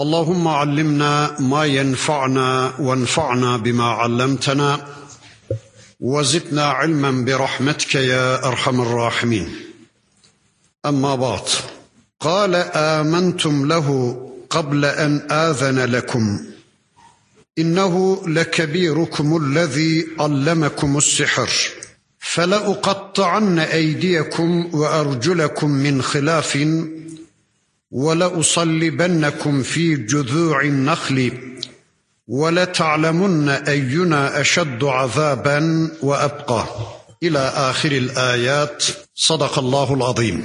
اللهم علمنا ما ينفعنا وانفعنا بما علمتنا وزدنا علما برحمتك يا أرحم الراحمين. أما بعد قال آمنتم له قبل أن آذن لكم. إنه لكبيركم الذي علمكم السحر. فلأقطعن أيديكم وأرجلكم من خلاف ولأصلبنكم في جذوع النخل ولتعلمن أينا أشد عذابا وأبقى إلى آخر الآيات صدق الله العظيم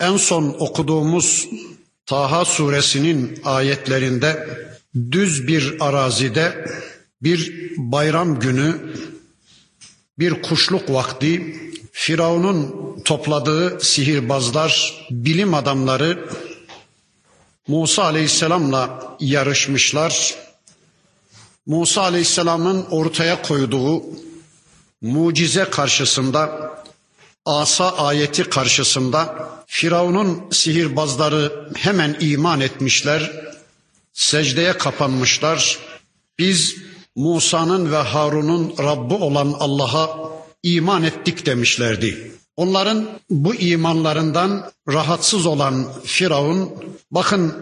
En son okuduğumuz Taha suresinin ayetlerinde düz bir arazide bir bayram günü bir kuşluk vakti Firavun'un topladığı sihirbazlar, bilim adamları Musa Aleyhisselam'la yarışmışlar. Musa Aleyhisselam'ın ortaya koyduğu mucize karşısında, asa ayeti karşısında Firavun'un sihirbazları hemen iman etmişler, secdeye kapanmışlar. Biz Musa'nın ve Harun'un Rabbi olan Allah'a iman ettik demişlerdi. Onların bu imanlarından rahatsız olan Firavun bakın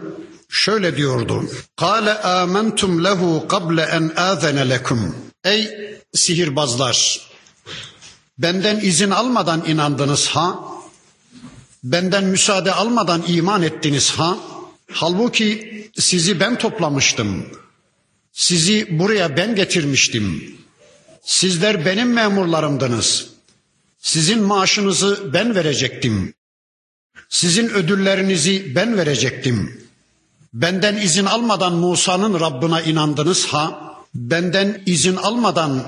şöyle diyordu. Kale amentum lehu kable en azene lekum. Ey sihirbazlar benden izin almadan inandınız ha? Benden müsaade almadan iman ettiniz ha? Halbuki sizi ben toplamıştım. Sizi buraya ben getirmiştim. Sizler benim memurlarımdınız. Sizin maaşınızı ben verecektim. Sizin ödüllerinizi ben verecektim. Benden izin almadan Musa'nın Rabbına inandınız ha? Benden izin almadan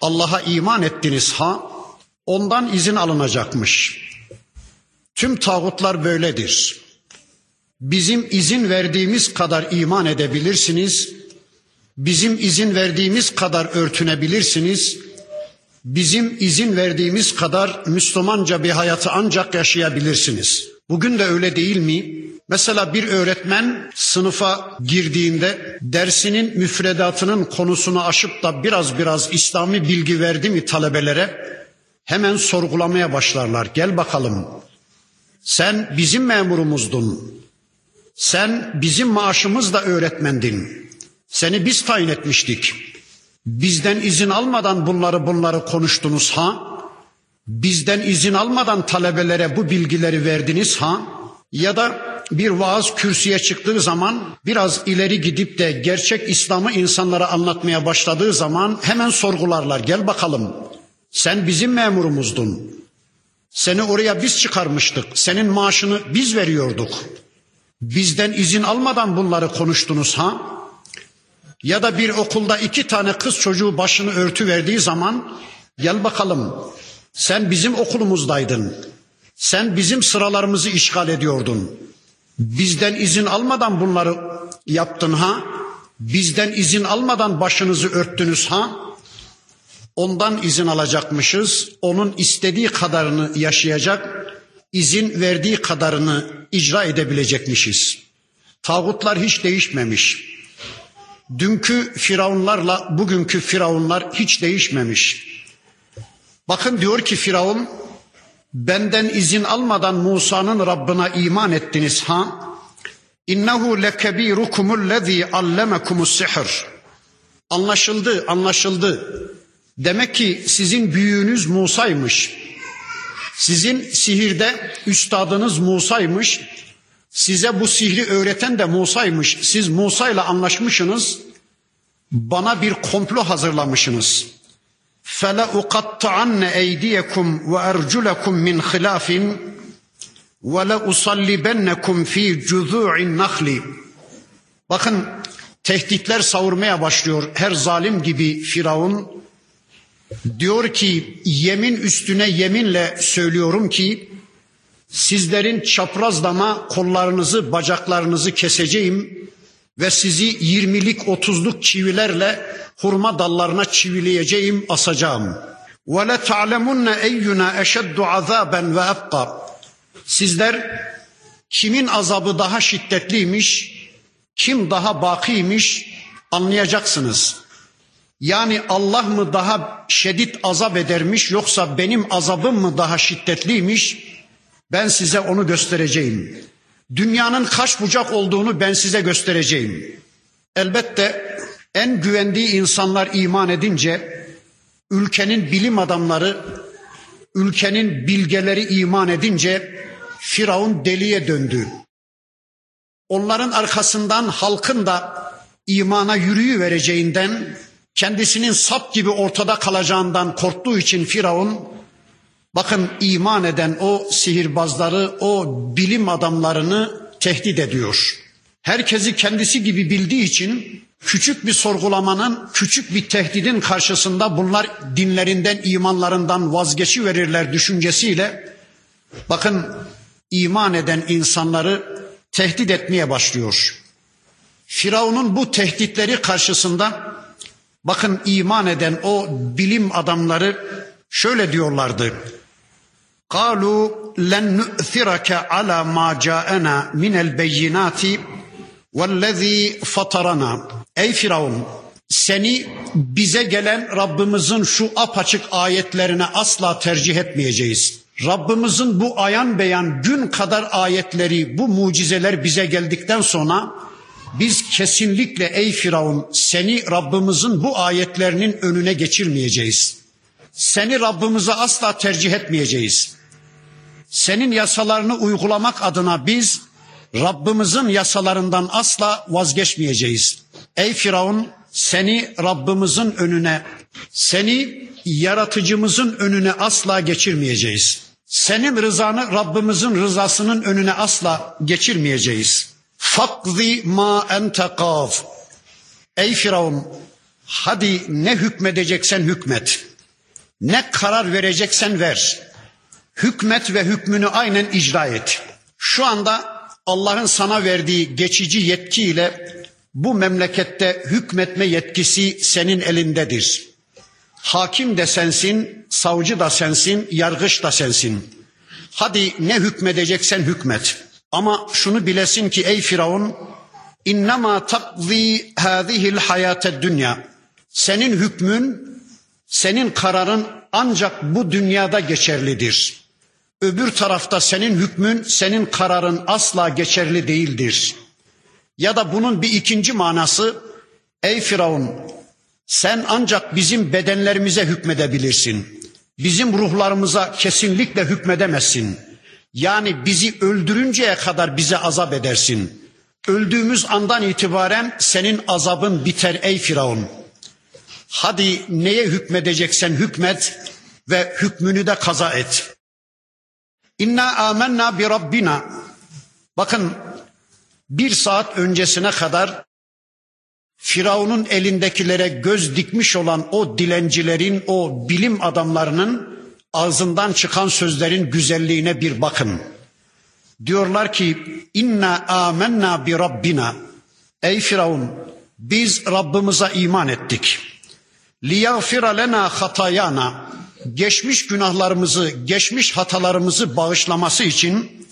Allah'a iman ettiniz ha? Ondan izin alınacakmış. Tüm tağutlar böyledir. Bizim izin verdiğimiz kadar iman edebilirsiniz. Bizim izin verdiğimiz kadar örtünebilirsiniz bizim izin verdiğimiz kadar Müslümanca bir hayatı ancak yaşayabilirsiniz. Bugün de öyle değil mi? Mesela bir öğretmen sınıfa girdiğinde dersinin müfredatının konusunu aşıp da biraz biraz İslami bilgi verdi mi talebelere hemen sorgulamaya başlarlar. Gel bakalım sen bizim memurumuzdun. Sen bizim maaşımızla öğretmendin. Seni biz tayin etmiştik. Bizden izin almadan bunları bunları konuştunuz ha? Bizden izin almadan talebelere bu bilgileri verdiniz ha? Ya da bir vaaz kürsüye çıktığı zaman biraz ileri gidip de gerçek İslam'ı insanlara anlatmaya başladığı zaman hemen sorgularlar. Gel bakalım. Sen bizim memurumuzdun. Seni oraya biz çıkarmıştık. Senin maaşını biz veriyorduk. Bizden izin almadan bunları konuştunuz ha? Ya da bir okulda iki tane kız çocuğu başını örtü verdiği zaman gel bakalım sen bizim okulumuzdaydın. Sen bizim sıralarımızı işgal ediyordun. Bizden izin almadan bunları yaptın ha? Bizden izin almadan başınızı örttünüz ha? Ondan izin alacakmışız. Onun istediği kadarını yaşayacak, izin verdiği kadarını icra edebilecekmişiz. Tağutlar hiç değişmemiş. Dünkü firavunlarla bugünkü firavunlar hiç değişmemiş. Bakın diyor ki Firavun, benden izin almadan Musa'nın Rabbına iman ettiniz ha? İnnehu lekebirukumul lezî allemekumus sihr. Anlaşıldı, anlaşıldı. Demek ki sizin büyüğünüz Musa'ymış. Sizin sihirde üstadınız Musa'ymış. Size bu sihri öğreten de Musa'ymış. Siz Musa'yla anlaşmışsınız. Bana bir komplo hazırlamışsınız. Fele uqatta'anne eydiyekum ve erculekum min hilafin ve le usallibennekum fi cuzu'in nahli. Bakın tehditler savurmaya başlıyor. Her zalim gibi Firavun diyor ki yemin üstüne yeminle söylüyorum ki sizlerin çaprazlama kollarınızı bacaklarınızı keseceğim ve sizi yirmilik otuzluk çivilerle hurma dallarına çivileyeceğim asacağım. Ve le ta'lemunne eyyuna eşeddu azaben ve ebqa. Sizler kimin azabı daha şiddetliymiş, kim daha bakiymiş anlayacaksınız. Yani Allah mı daha şiddet azap edermiş yoksa benim azabım mı daha şiddetliymiş? Ben size onu göstereceğim. Dünyanın kaç bucak olduğunu ben size göstereceğim. Elbette en güvendiği insanlar iman edince ülkenin bilim adamları, ülkenin bilgeleri iman edince Firavun deliye döndü. Onların arkasından halkın da imana yürüyü vereceğinden, kendisinin sap gibi ortada kalacağından korktuğu için Firavun, bakın iman eden o sihirbazları, o bilim adamlarını tehdit ediyor. Herkesi kendisi gibi bildiği için küçük bir sorgulamanın, küçük bir tehdidin karşısında bunlar dinlerinden, imanlarından vazgeçiverirler düşüncesiyle bakın iman eden insanları tehdit etmeye başlıyor. Firavun'un bu tehditleri karşısında bakın iman eden o bilim adamları şöyle diyorlardı. قالوا لن نؤثرك على ما جاءنا من البينات والذي فطرنا Ey Firavun seni bize gelen Rabbimizin şu apaçık ayetlerine asla tercih etmeyeceğiz. Rabbimizin bu ayan beyan gün kadar ayetleri, bu mucizeler bize geldikten sonra biz kesinlikle ey Firavun seni Rabbimizin bu ayetlerinin önüne geçirmeyeceğiz. Seni Rabbimize asla tercih etmeyeceğiz. Senin yasalarını uygulamak adına biz Rabbimizin yasalarından asla vazgeçmeyeceğiz. Ey Firavun seni Rabbimizin önüne, seni yaratıcımızın önüne asla geçirmeyeceğiz. Senin rızanı Rabbimizin rızasının önüne asla geçirmeyeceğiz. Fakzi ma ente. Ey Firavun hadi ne hükmedeceksen hükmet. Ne karar vereceksen ver. Hükmet ve hükmünü aynen icra et. Şu anda Allah'ın sana verdiği geçici yetkiyle bu memlekette hükmetme yetkisi senin elindedir. Hakim de sensin, savcı da sensin, yargıç da sensin. Hadi ne hükmedeceksen hükmet. Ama şunu bilesin ki ey Firavun, innema takzi hadihil hayate dünya. Senin hükmün, senin kararın ancak bu dünyada geçerlidir. Öbür tarafta senin hükmün, senin kararın asla geçerli değildir. Ya da bunun bir ikinci manası, ey Firavun sen ancak bizim bedenlerimize hükmedebilirsin. Bizim ruhlarımıza kesinlikle hükmedemezsin. Yani bizi öldürünceye kadar bize azap edersin. Öldüğümüz andan itibaren senin azabın biter ey Firavun. Hadi neye hükmedeceksen hükmet ve hükmünü de kaza et. İnna amennâ bi rabbina. Bakın bir saat öncesine kadar Firavun'un elindekilere göz dikmiş olan o dilencilerin, o bilim adamlarının ağzından çıkan sözlerin güzelliğine bir bakın. Diyorlar ki inna amennâ bi rabbina. Ey Firavun biz Rabbimize iman ettik. Liyagfira lena hatayana. Geçmiş günahlarımızı, geçmiş hatalarımızı bağışlaması için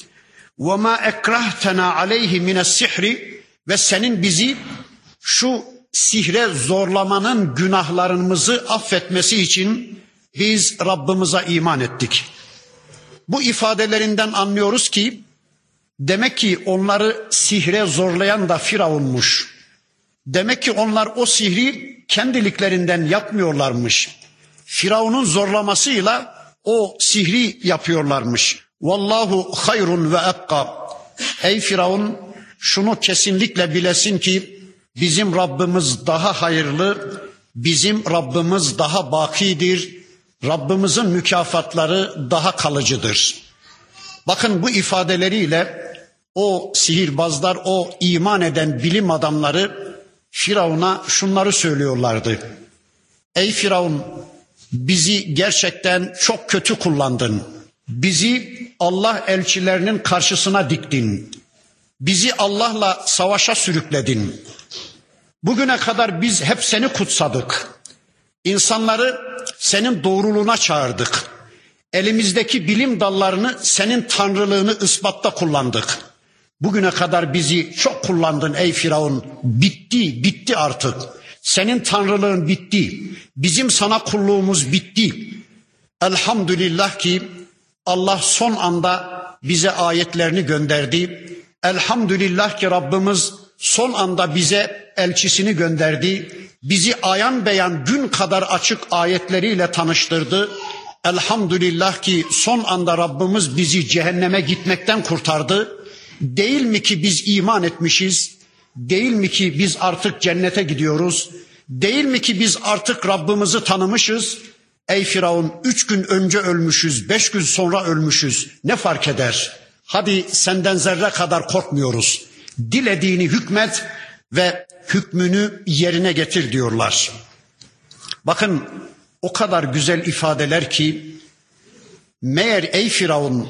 ve ma ekrahtena aleyhi mines sihri ve senin bizi şu sihre zorlamanın günahlarımızı affetmesi için biz Rabbimize iman ettik. Bu ifadelerinden anlıyoruz ki demek ki onları sihre zorlayan da Firavunmuş. Demek ki onlar o sihri kendiliklerinden yapmıyorlarmış. Firavun'un zorlamasıyla o sihri yapıyorlarmış. Vallahu hayrun ve ebka. Ey Firavun şunu kesinlikle bilesin ki bizim Rabbimiz daha hayırlı, bizim Rabbimiz daha bakidir, Rabbimizin mükafatları daha kalıcıdır. Bakın bu ifadeleriyle o sihirbazlar, o iman eden bilim adamları Firavun'a şunları söylüyorlardı. Ey Firavun bizi gerçekten çok kötü kullandın. Bizi Allah elçilerinin karşısına diktin. Bizi Allah'la savaşa sürükledin. Bugüne kadar biz hep seni kutsadık. İnsanları senin doğruluğuna çağırdık. Elimizdeki bilim dallarını senin tanrılığını ispatta kullandık. Bugüne kadar bizi çok kullandın ey Firavun. Bitti, bitti artık. Senin tanrılığın bitti. Bizim sana kulluğumuz bitti. Elhamdülillah ki Allah son anda bize ayetlerini gönderdi. Elhamdülillah ki Rabbimiz son anda bize elçisini gönderdi. Bizi ayan beyan gün kadar açık ayetleriyle tanıştırdı. Elhamdülillah ki son anda Rabbimiz bizi cehenneme gitmekten kurtardı. Değil mi ki biz iman etmişiz? Değil mi ki biz artık cennete gidiyoruz? Değil mi ki biz artık Rabbimizi tanımışız? Ey Firavun üç gün önce ölmüşüz, beş gün sonra ölmüşüz. Ne fark eder? Hadi senden zerre kadar korkmuyoruz. Dilediğini hükmet ve hükmünü yerine getir diyorlar. Bakın o kadar güzel ifadeler ki meğer ey Firavun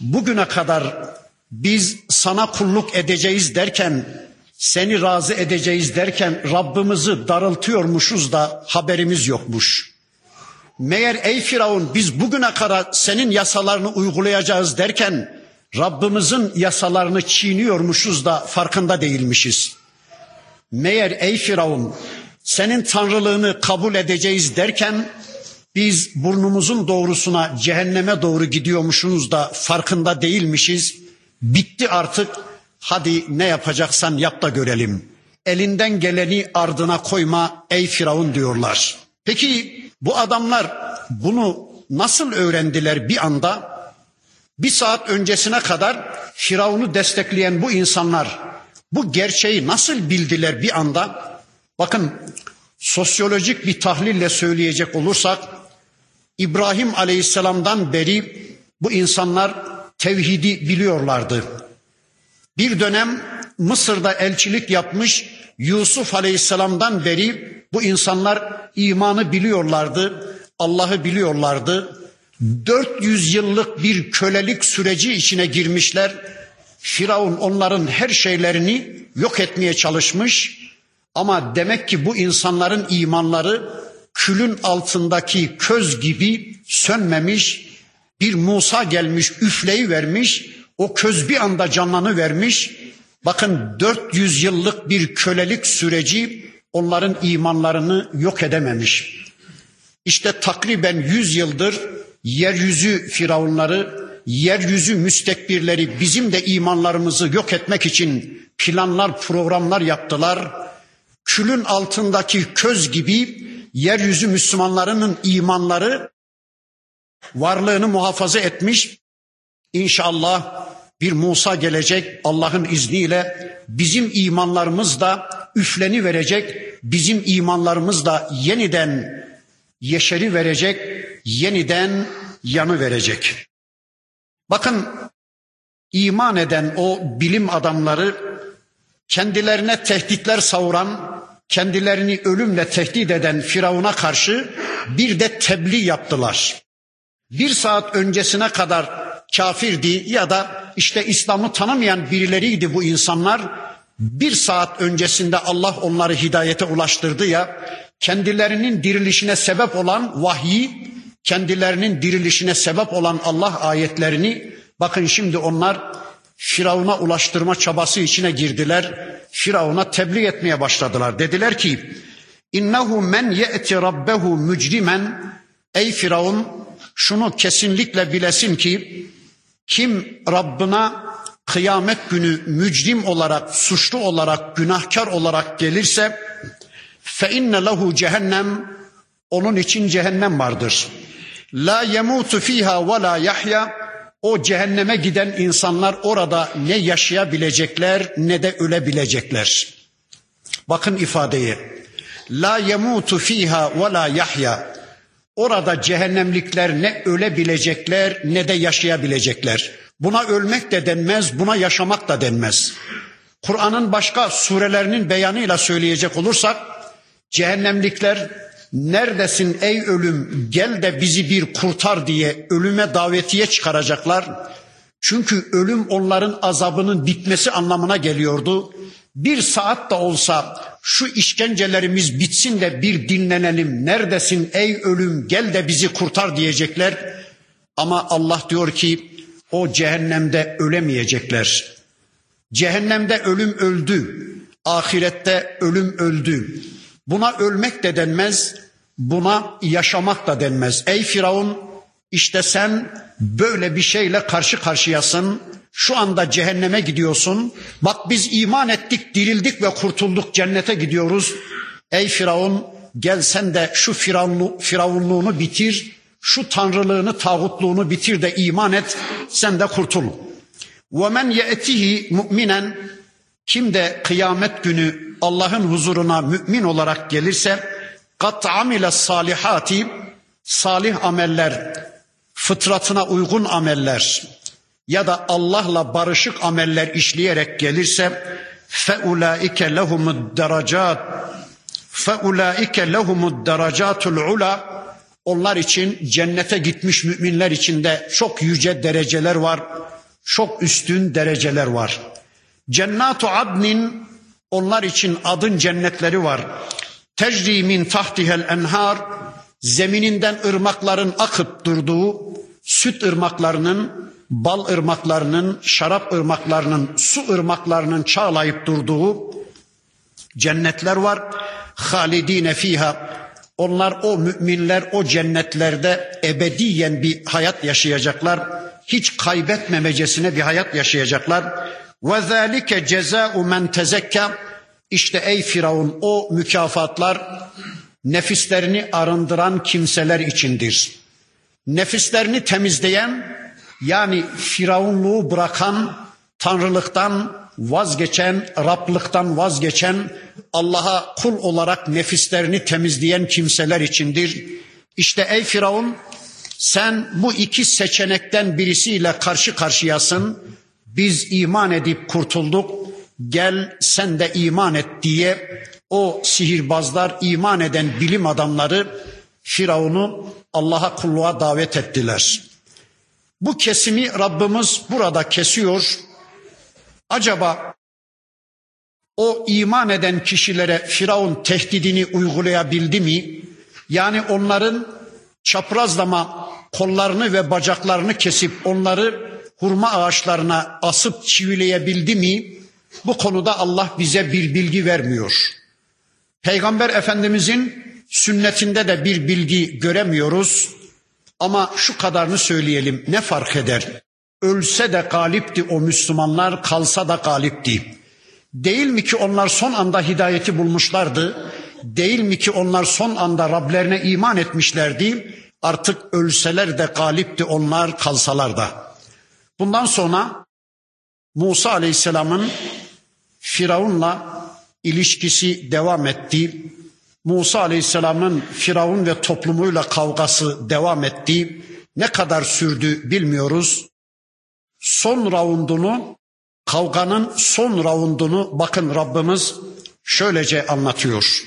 bugüne kadar biz sana kulluk edeceğiz derken seni razı edeceğiz derken Rabbimizi darıltıyormuşuz da haberimiz yokmuş. Meğer ey Firavun biz bugüne kadar senin yasalarını uygulayacağız derken Rabbimizin yasalarını çiğniyormuşuz da farkında değilmişiz. Meğer ey Firavun senin tanrılığını kabul edeceğiz derken biz burnumuzun doğrusuna cehenneme doğru gidiyormuşuz da farkında değilmişiz. Bitti artık. Hadi ne yapacaksan yap da görelim. Elinden geleni ardına koyma ey Firavun diyorlar. Peki bu adamlar bunu nasıl öğrendiler bir anda? Bir saat öncesine kadar Firavun'u destekleyen bu insanlar bu gerçeği nasıl bildiler bir anda? Bakın sosyolojik bir tahlille söyleyecek olursak İbrahim Aleyhisselam'dan beri bu insanlar tevhidi biliyorlardı. Bir dönem Mısır'da elçilik yapmış Yusuf Aleyhisselam'dan beri bu insanlar imanı biliyorlardı, Allah'ı biliyorlardı. 400 yıllık bir kölelik süreci içine girmişler. Firavun onların her şeylerini yok etmeye çalışmış. Ama demek ki bu insanların imanları külün altındaki köz gibi sönmemiş. Bir Musa gelmiş, üfleyi vermiş. O köz bir anda canlanı vermiş. Bakın 400 yıllık bir kölelik süreci onların imanlarını yok edememiş. İşte takriben 100 yıldır yeryüzü firavunları, yeryüzü müstekbirleri bizim de imanlarımızı yok etmek için planlar, programlar yaptılar. Külün altındaki köz gibi yeryüzü Müslümanlarının imanları varlığını muhafaza etmiş. İnşallah bir Musa gelecek Allah'ın izniyle bizim imanlarımız da üfleni verecek. Bizim imanlarımız da yeniden yeşeri verecek, yeniden yanı verecek. Bakın iman eden o bilim adamları kendilerine tehditler savuran, kendilerini ölümle tehdit eden Firavun'a karşı bir de tebliğ yaptılar. Bir saat öncesine kadar kafirdi ya da işte İslam'ı tanımayan birileriydi bu insanlar. Bir saat öncesinde Allah onları hidayete ulaştırdı ya kendilerinin dirilişine sebep olan vahyi, kendilerinin dirilişine sebep olan Allah ayetlerini bakın şimdi onlar Firavun'a ulaştırma çabası içine girdiler. Firavun'a tebliğ etmeye başladılar. Dediler ki innehu men ye'ti rabbehu mücrimen ey Firavun şunu kesinlikle bilesin ki kim Rabbına kıyamet günü mücrim olarak, suçlu olarak, günahkar olarak gelirse fe inne lehu cehennem onun için cehennem vardır. La yemutu fiha ve la yahya o cehenneme giden insanlar orada ne yaşayabilecekler ne de ölebilecekler. Bakın ifadeye. La yemutu fiha ve la yahya. Orada cehennemlikler ne ölebilecekler ne de yaşayabilecekler. Buna ölmek de denmez, buna yaşamak da denmez. Kur'an'ın başka surelerinin beyanıyla söyleyecek olursak cehennemlikler neredesin ey ölüm gel de bizi bir kurtar diye ölüme davetiye çıkaracaklar. Çünkü ölüm onların azabının bitmesi anlamına geliyordu. Bir saat da olsa şu işkencelerimiz bitsin de bir dinlenelim. Neredesin ey ölüm gel de bizi kurtar diyecekler. Ama Allah diyor ki o cehennemde ölemeyecekler. Cehennemde ölüm öldü. Ahirette ölüm öldü. Buna ölmek de denmez, buna yaşamak da denmez. Ey Firavun işte sen böyle bir şeyle karşı karşıyasın. Şu anda cehenneme gidiyorsun. Bak biz iman ettik, dirildik ve kurtulduk, cennete gidiyoruz. Ey Firavun gel sen de şu firavunlu, firavunluğunu bitir, şu tanrılığını, tağutluğunu bitir de iman et, sen de kurtul. وَمَنْ يَأْتِهِ مُؤْمِنًا Kim de kıyamet günü Allah'ın huzuruna mümin olarak gelirse kat amile salihati salih ameller fıtratına uygun ameller ya da Allah'la barışık ameller işleyerek gelirse feulaike lehumud derecat feulaike lehumud derecatul ula onlar için cennete gitmiş müminler için de çok yüce dereceler var. Çok üstün dereceler var. Cennatu adnin onlar için adın cennetleri var. Tecri min tahtihel enhar zemininden ırmakların akıp durduğu süt ırmaklarının, bal ırmaklarının, şarap ırmaklarının, su ırmaklarının çağlayıp durduğu cennetler var. Halidine fiha onlar o müminler o cennetlerde ebediyen bir hayat yaşayacaklar. Hiç kaybetmemecesine bir hayat yaşayacaklar. Ve zalike ceza'u men tezekka. İşte ey Firavun o mükafatlar nefislerini arındıran kimseler içindir. Nefislerini temizleyen yani firavunluğu bırakan, tanrılıktan vazgeçen, Rablıktan vazgeçen, Allah'a kul olarak nefislerini temizleyen kimseler içindir. İşte ey Firavun sen bu iki seçenekten birisiyle karşı karşıyasın. Biz iman edip kurtulduk. Gel sen de iman et diye o sihirbazlar iman eden bilim adamları Firavun'u Allah'a kulluğa davet ettiler. Bu kesimi Rabbimiz burada kesiyor. Acaba o iman eden kişilere Firavun tehdidini uygulayabildi mi? Yani onların çaprazlama kollarını ve bacaklarını kesip onları hurma ağaçlarına asıp çivileyebildi mi? Bu konuda Allah bize bir bilgi vermiyor. Peygamber Efendimizin sünnetinde de bir bilgi göremiyoruz. Ama şu kadarını söyleyelim ne fark eder? Ölse de galipti o Müslümanlar, kalsa da galipti. Değil mi ki onlar son anda hidayeti bulmuşlardı? Değil mi ki onlar son anda Rablerine iman etmişlerdi? Artık ölseler de galipti onlar, kalsalar da. Bundan sonra Musa Aleyhisselam'ın Firavun'la ilişkisi devam etti. Musa Aleyhisselam'ın Firavun ve toplumuyla kavgası devam etti. Ne kadar sürdü bilmiyoruz. Son raundunu, kavganın son raundunu bakın Rabbimiz şöylece anlatıyor.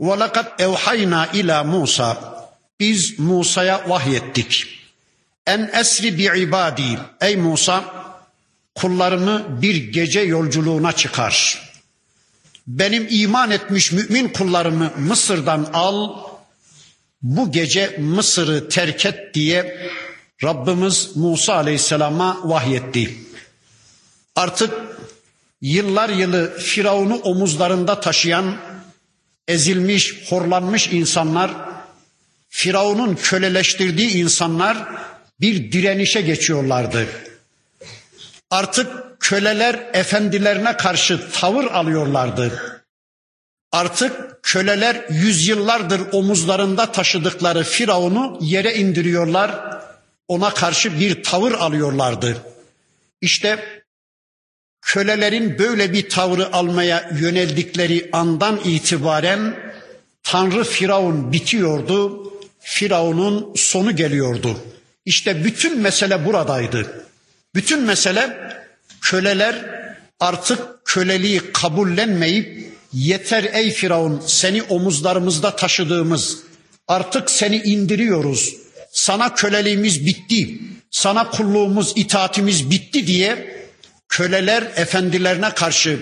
وَلَقَدْ اَوْحَيْنَا ila Musa Biz Musa'ya vahyettik. En esri bi ibadi. Ey Musa kullarını bir gece yolculuğuna çıkar Benim iman etmiş mümin kullarımı Mısır'dan al, bu gece Mısır'ı terk et diye Rabbimiz Musa Aleyhisselam'a vahyetti. Artık yıllar yılı Firavun'u omuzlarında taşıyan, ezilmiş, horlanmış insanlar, Firavun'un köleleştirdiği insanlar bir direnişe geçiyorlardı. Artık köleler efendilerine karşı tavır alıyorlardı. Artık köleler yüzyıllardır omuzlarında taşıdıkları Firavun'u yere indiriyorlar. Ona karşı bir tavır alıyorlardı. İşte kölelerin böyle bir tavrı almaya yöneldikleri andan itibaren Tanrı Firavun bitiyordu. Firavun'un sonu geliyordu. İşte bütün mesele buradaydı. Bütün mesele köleler artık köleliği kabullenmeyip yeter ey Firavun seni omuzlarımızda taşıdığımız Artık seni indiriyoruz. Sana köleliğimiz bitti. Sana kulluğumuz, itaatimiz bitti diye köleler efendilerine karşı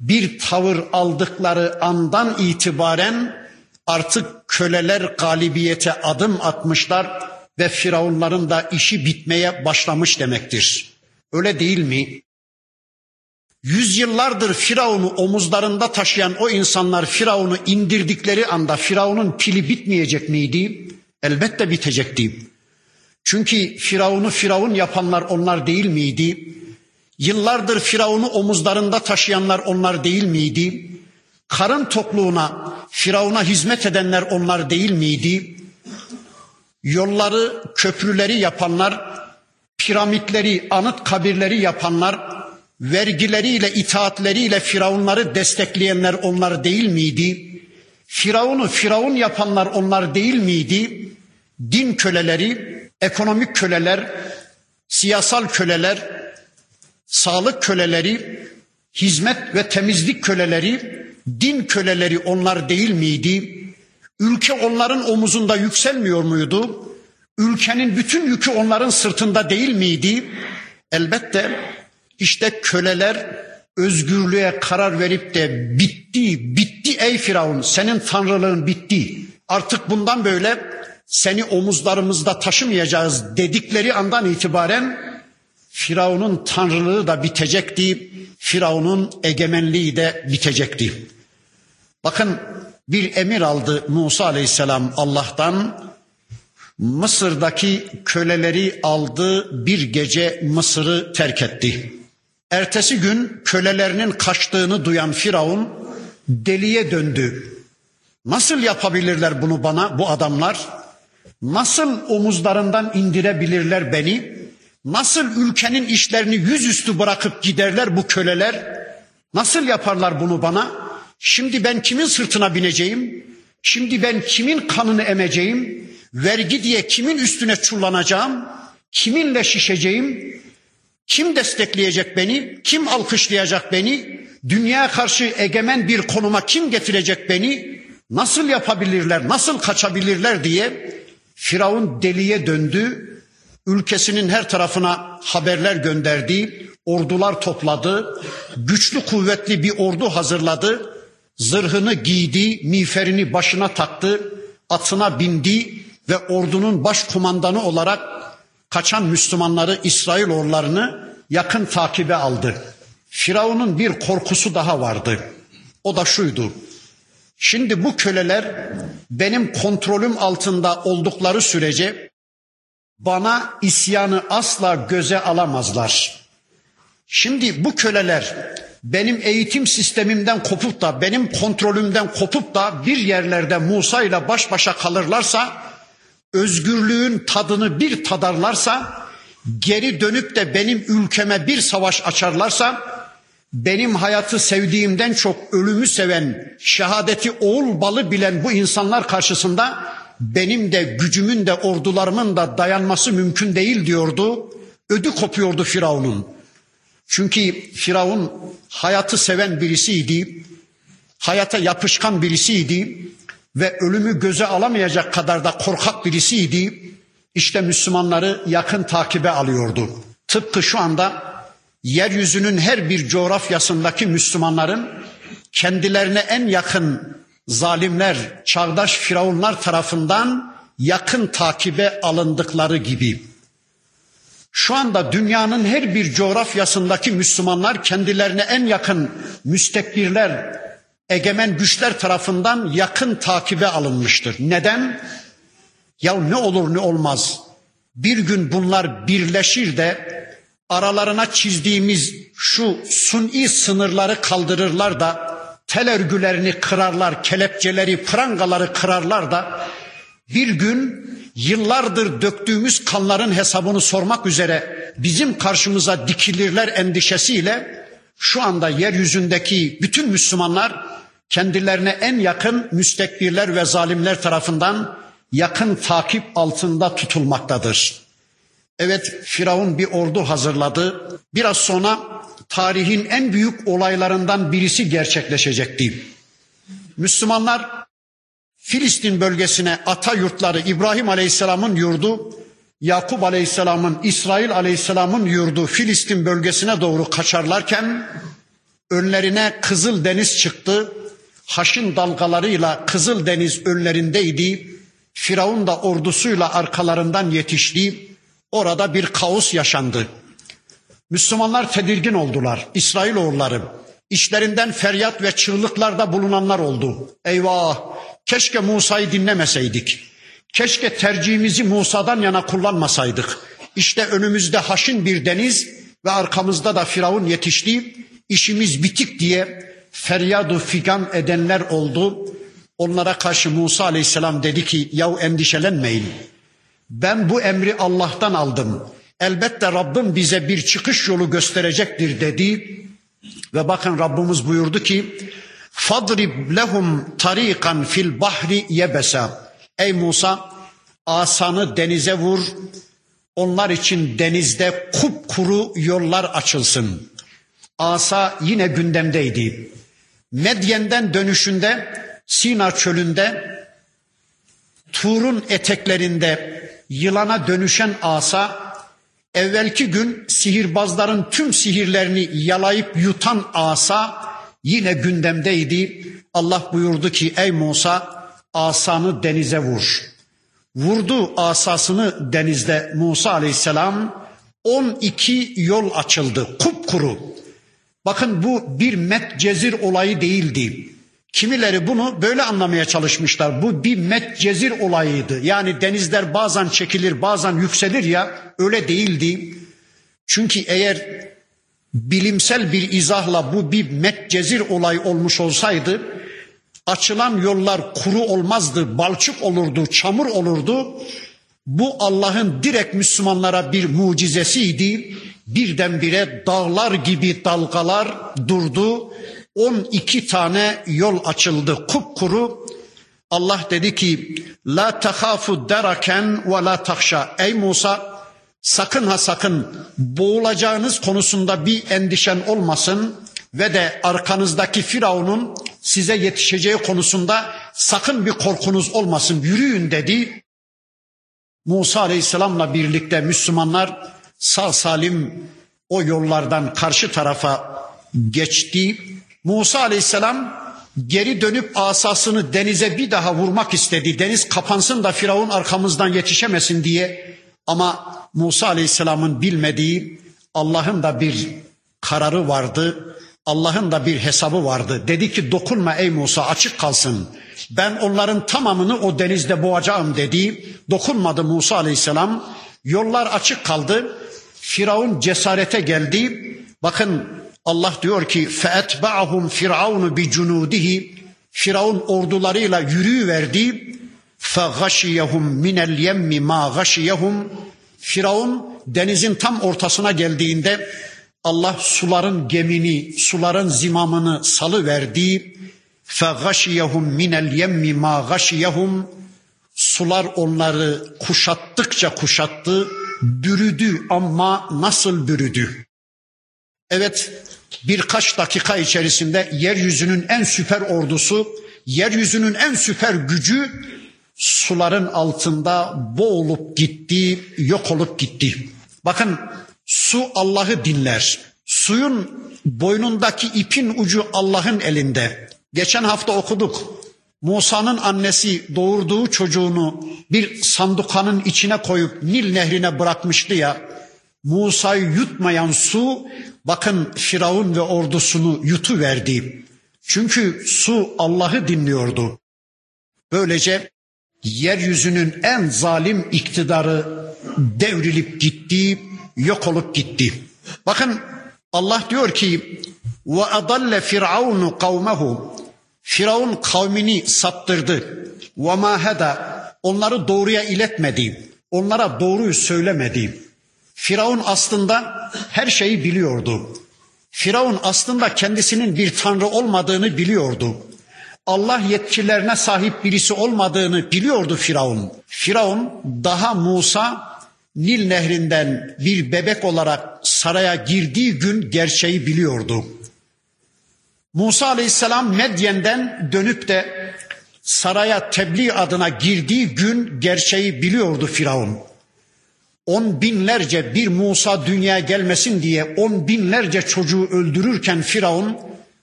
bir tavır aldıkları andan itibaren artık köleler galibiyete adım atmışlar ve firavunların da işi bitmeye başlamış demektir. Öyle değil mi? Yüzyıllardır Firavun'u omuzlarında taşıyan o insanlar Firavun'u indirdikleri anda Firavun'un pili bitmeyecek miydi? Elbette bitecekti. Çünkü Firavun'u Firavun yapanlar onlar değil miydi? Yıllardır Firavun'u omuzlarında taşıyanlar onlar değil miydi? Karın tokluğuna, Firavun'a hizmet edenler onlar değil miydi? Yolları, köprüleri yapanlar, piramitleri, anıt kabirleri yapanlar, vergileriyle, itaatleriyle Firavunları destekleyenler onlar değil miydi? Firavun'u Firavun yapanlar onlar değil miydi? Din köleleri, ekonomik köleler, siyasal köleler, sağlık köleleri, hizmet ve temizlik köleleri, din köleleri onlar değil miydi? Ülke onların omuzunda yükselmiyor muydu? Ülkenin bütün yükü onların sırtında değil miydi? Elbette işte köleler özgürlüğe karar verip de bitti, bitti ey Firavun senin tanrılığın bitti. Artık bundan böyle seni omuzlarımızda taşımayacağız dedikleri andan itibaren Firavun'un tanrılığı da bitecekti. Firavun'un egemenliği de bitecekti. Bakın bir emir aldı Musa Aleyhisselam Allah'tan. Mısır'daki köleleri aldı bir gece Mısır'ı terk etti. Ertesi gün kölelerinin kaçtığını duyan Firavun deliye döndü. Nasıl yapabilirler bunu bana bu adamlar? Nasıl omuzlarından indirebilirler beni? Nasıl ülkenin işlerini yüzüstü bırakıp giderler bu köleler? Nasıl yaparlar bunu bana? Şimdi ben kimin sırtına bineceğim? Şimdi ben kimin kanını emeceğim? Vergi diye kimin üstüne çullanacağım? Kiminle şişeceğim? Kim destekleyecek beni? Kim alkışlayacak beni? Dünyaya karşı egemen bir konuma kim getirecek beni? Nasıl yapabilirler? Nasıl kaçabilirler diye Firavun deliye döndü. Ülkesinin her tarafına haberler gönderdi. Ordular topladı. Güçlü kuvvetli bir ordu hazırladı. Zırhını giydi, miğferini başına taktı, atına bindi ve ordunun baş kumandanı olarak kaçan Müslümanları, İsrailoğullarını yakın takibe aldı. Firavun'un bir korkusu daha vardı. O da şuydu. Şimdi bu köleler benim kontrolüm altında oldukları sürece bana isyanı asla göze alamazlar. Şimdi bu köleler benim eğitim sistemimden kopup da benim kontrolümden kopup da bir yerlerde Musa ile baş başa kalırlarsa özgürlüğün tadını bir tadarlarsa geri dönüp de benim ülkeme bir savaş açarlarsa benim hayatı sevdiğimden çok ölümü seven, şehadeti oğul balı bilen bu insanlar karşısında benim de gücümün de ordularımın da dayanması mümkün değil diyordu. Ödü kopuyordu Firavun'un. Çünkü Firavun hayatı seven birisiydi. Hayata yapışkan birisiydi ve ölümü göze alamayacak kadar da korkak birisiydi. İşte Müslümanları yakın takibe alıyordu. Tıpkı şu anda yeryüzünün her bir coğrafyasındaki Müslümanların kendilerine en yakın zalimler, çağdaş firavunlar tarafından yakın takibe alındıkları gibi. Şu anda dünyanın her bir coğrafyasındaki Müslümanlar kendilerine en yakın müstekbirler, egemen güçler tarafından yakın takibe alınmıştır. Neden? Ya ne olur ne olmaz. Bir gün bunlar birleşir de aralarına çizdiğimiz şu suni sınırları kaldırırlar da tel örgülerini kırarlar, kelepçeleri, prangaları kırarlar da bir gün yıllardır döktüğümüz kanların hesabını sormak üzere bizim karşımıza dikilirler endişesiyle şu anda yeryüzündeki bütün Müslümanlar kendilerine en yakın müstekbirler ve zalimler tarafından yakın takip altında tutulmaktadır. Evet Firavun bir ordu hazırladı. Biraz sonra tarihin en büyük olaylarından birisi gerçekleşecekti. Müslümanlar Filistin bölgesine ata yurtları İbrahim Aleyhisselam'ın yurdu, Yakup Aleyhisselam'ın, İsrail Aleyhisselam'ın yurdu Filistin bölgesine doğru kaçarlarken önlerine Kızıl Deniz çıktı. Haşin dalgalarıyla Kızıl Deniz önlerindeydi. Firavun da ordusuyla arkalarından yetişti. Orada bir kaos yaşandı. Müslümanlar tedirgin oldular. İsrailoğulları işlerinden feryat ve çığlıklarda bulunanlar oldu. Eyvah! Keşke Musa'yı dinlemeseydik. Keşke tercihimizi Musa'dan yana kullanmasaydık. İşte önümüzde haşin bir deniz ve arkamızda da Firavun yetişti. İşimiz bitik diye feryadu figan edenler oldu. Onlara karşı Musa aleyhisselam dedi ki yahu endişelenmeyin. Ben bu emri Allah'tan aldım. Elbette Rabbim bize bir çıkış yolu gösterecektir dedi. Ve bakın Rabbimiz buyurdu ki Fadrib lehum tariqan fil bahri yebesa. Ey Musa asanı denize vur. Onlar için denizde kupkuru yollar açılsın. Asa yine gündemdeydi. Medyen'den dönüşünde Sina çölünde Tur'un eteklerinde yılana dönüşen asa evvelki gün sihirbazların tüm sihirlerini yalayıp yutan asa yine gündemdeydi. Allah buyurdu ki ey Musa asanı denize vur. Vurdu asasını denizde Musa aleyhisselam 12 yol açıldı kupkuru. Bakın bu bir metcezir olayı değildi. Kimileri bunu böyle anlamaya çalışmışlar. Bu bir metcezir olayıydı. Yani denizler bazen çekilir bazen yükselir ya öyle değildi. Çünkü eğer bilimsel bir izahla bu bir metcezir olay olmuş olsaydı açılan yollar kuru olmazdı, balçık olurdu, çamur olurdu. Bu Allah'ın direkt Müslümanlara bir mucizesiydi. Birdenbire dağlar gibi dalgalar durdu 12 tane yol açıldı kupkuru. Allah dedi ki la tahafu deraken ve la tahşa. Ey Musa sakın ha sakın boğulacağınız konusunda bir endişen olmasın ve de arkanızdaki Firavun'un size yetişeceği konusunda sakın bir korkunuz olmasın yürüyün dedi. Musa Aleyhisselam'la birlikte Müslümanlar sağ salim o yollardan karşı tarafa geçti. Musa aleyhisselam geri dönüp asasını denize bir daha vurmak istedi. Deniz kapansın da Firavun arkamızdan yetişemesin diye. Ama Musa aleyhisselamın bilmediği Allah'ın da bir kararı vardı. Allah'ın da bir hesabı vardı. Dedi ki dokunma ey Musa açık kalsın. Ben onların tamamını o denizde boğacağım dedi. Dokunmadı Musa aleyhisselam. Yollar açık kaldı. Firavun cesarete geldi. Bakın Allah diyor ki feetba'hum firavunu bi cunudihi Firavun ordularıyla yürüyüverdi. فَغَشِيَهُمْ مِنَ الْيَمِّ مَا غَشِيَهُمْ Firavun denizin tam ortasına geldiğinde Allah suların gemini, suların zimamını salı verdi. فَغَشِيَهُمْ مِنَ الْيَمِّ مَا غَشِيَهُمْ Sular onları kuşattıkça kuşattı, bürüdü ama nasıl bürüdü? Evet, birkaç dakika içerisinde yeryüzünün en süper ordusu, yeryüzünün en süper gücü suların altında boğulup gitti, yok olup gitti. Bakın su Allah'ı dinler. Suyun boynundaki ipin ucu Allah'ın elinde. Geçen hafta okuduk. Musa'nın annesi doğurduğu çocuğunu bir sandukanın içine koyup Nil nehrine bırakmıştı ya. Musa'yı yutmayan su bakın Firavun ve ordusunu yutu verdi. Çünkü su Allah'ı dinliyordu. Böylece yeryüzünün en zalim iktidarı devrilip gitti, yok olup gitti. Bakın Allah diyor ki ve adalle firavunu kavmehu Firavun kavmini saptırdı. Ve ma heda onları doğruya iletmedi. Onlara doğruyu söylemedi. Firavun aslında her şeyi biliyordu. Firavun aslında kendisinin bir tanrı olmadığını biliyordu. Allah yetkilerine sahip birisi olmadığını biliyordu Firavun. Firavun daha Musa Nil nehrinden bir bebek olarak saraya girdiği gün gerçeği biliyordu. Musa aleyhisselam Medyen'den dönüp de saraya tebliğ adına girdiği gün gerçeği biliyordu Firavun. On binlerce bir Musa dünyaya gelmesin diye on binlerce çocuğu öldürürken Firavun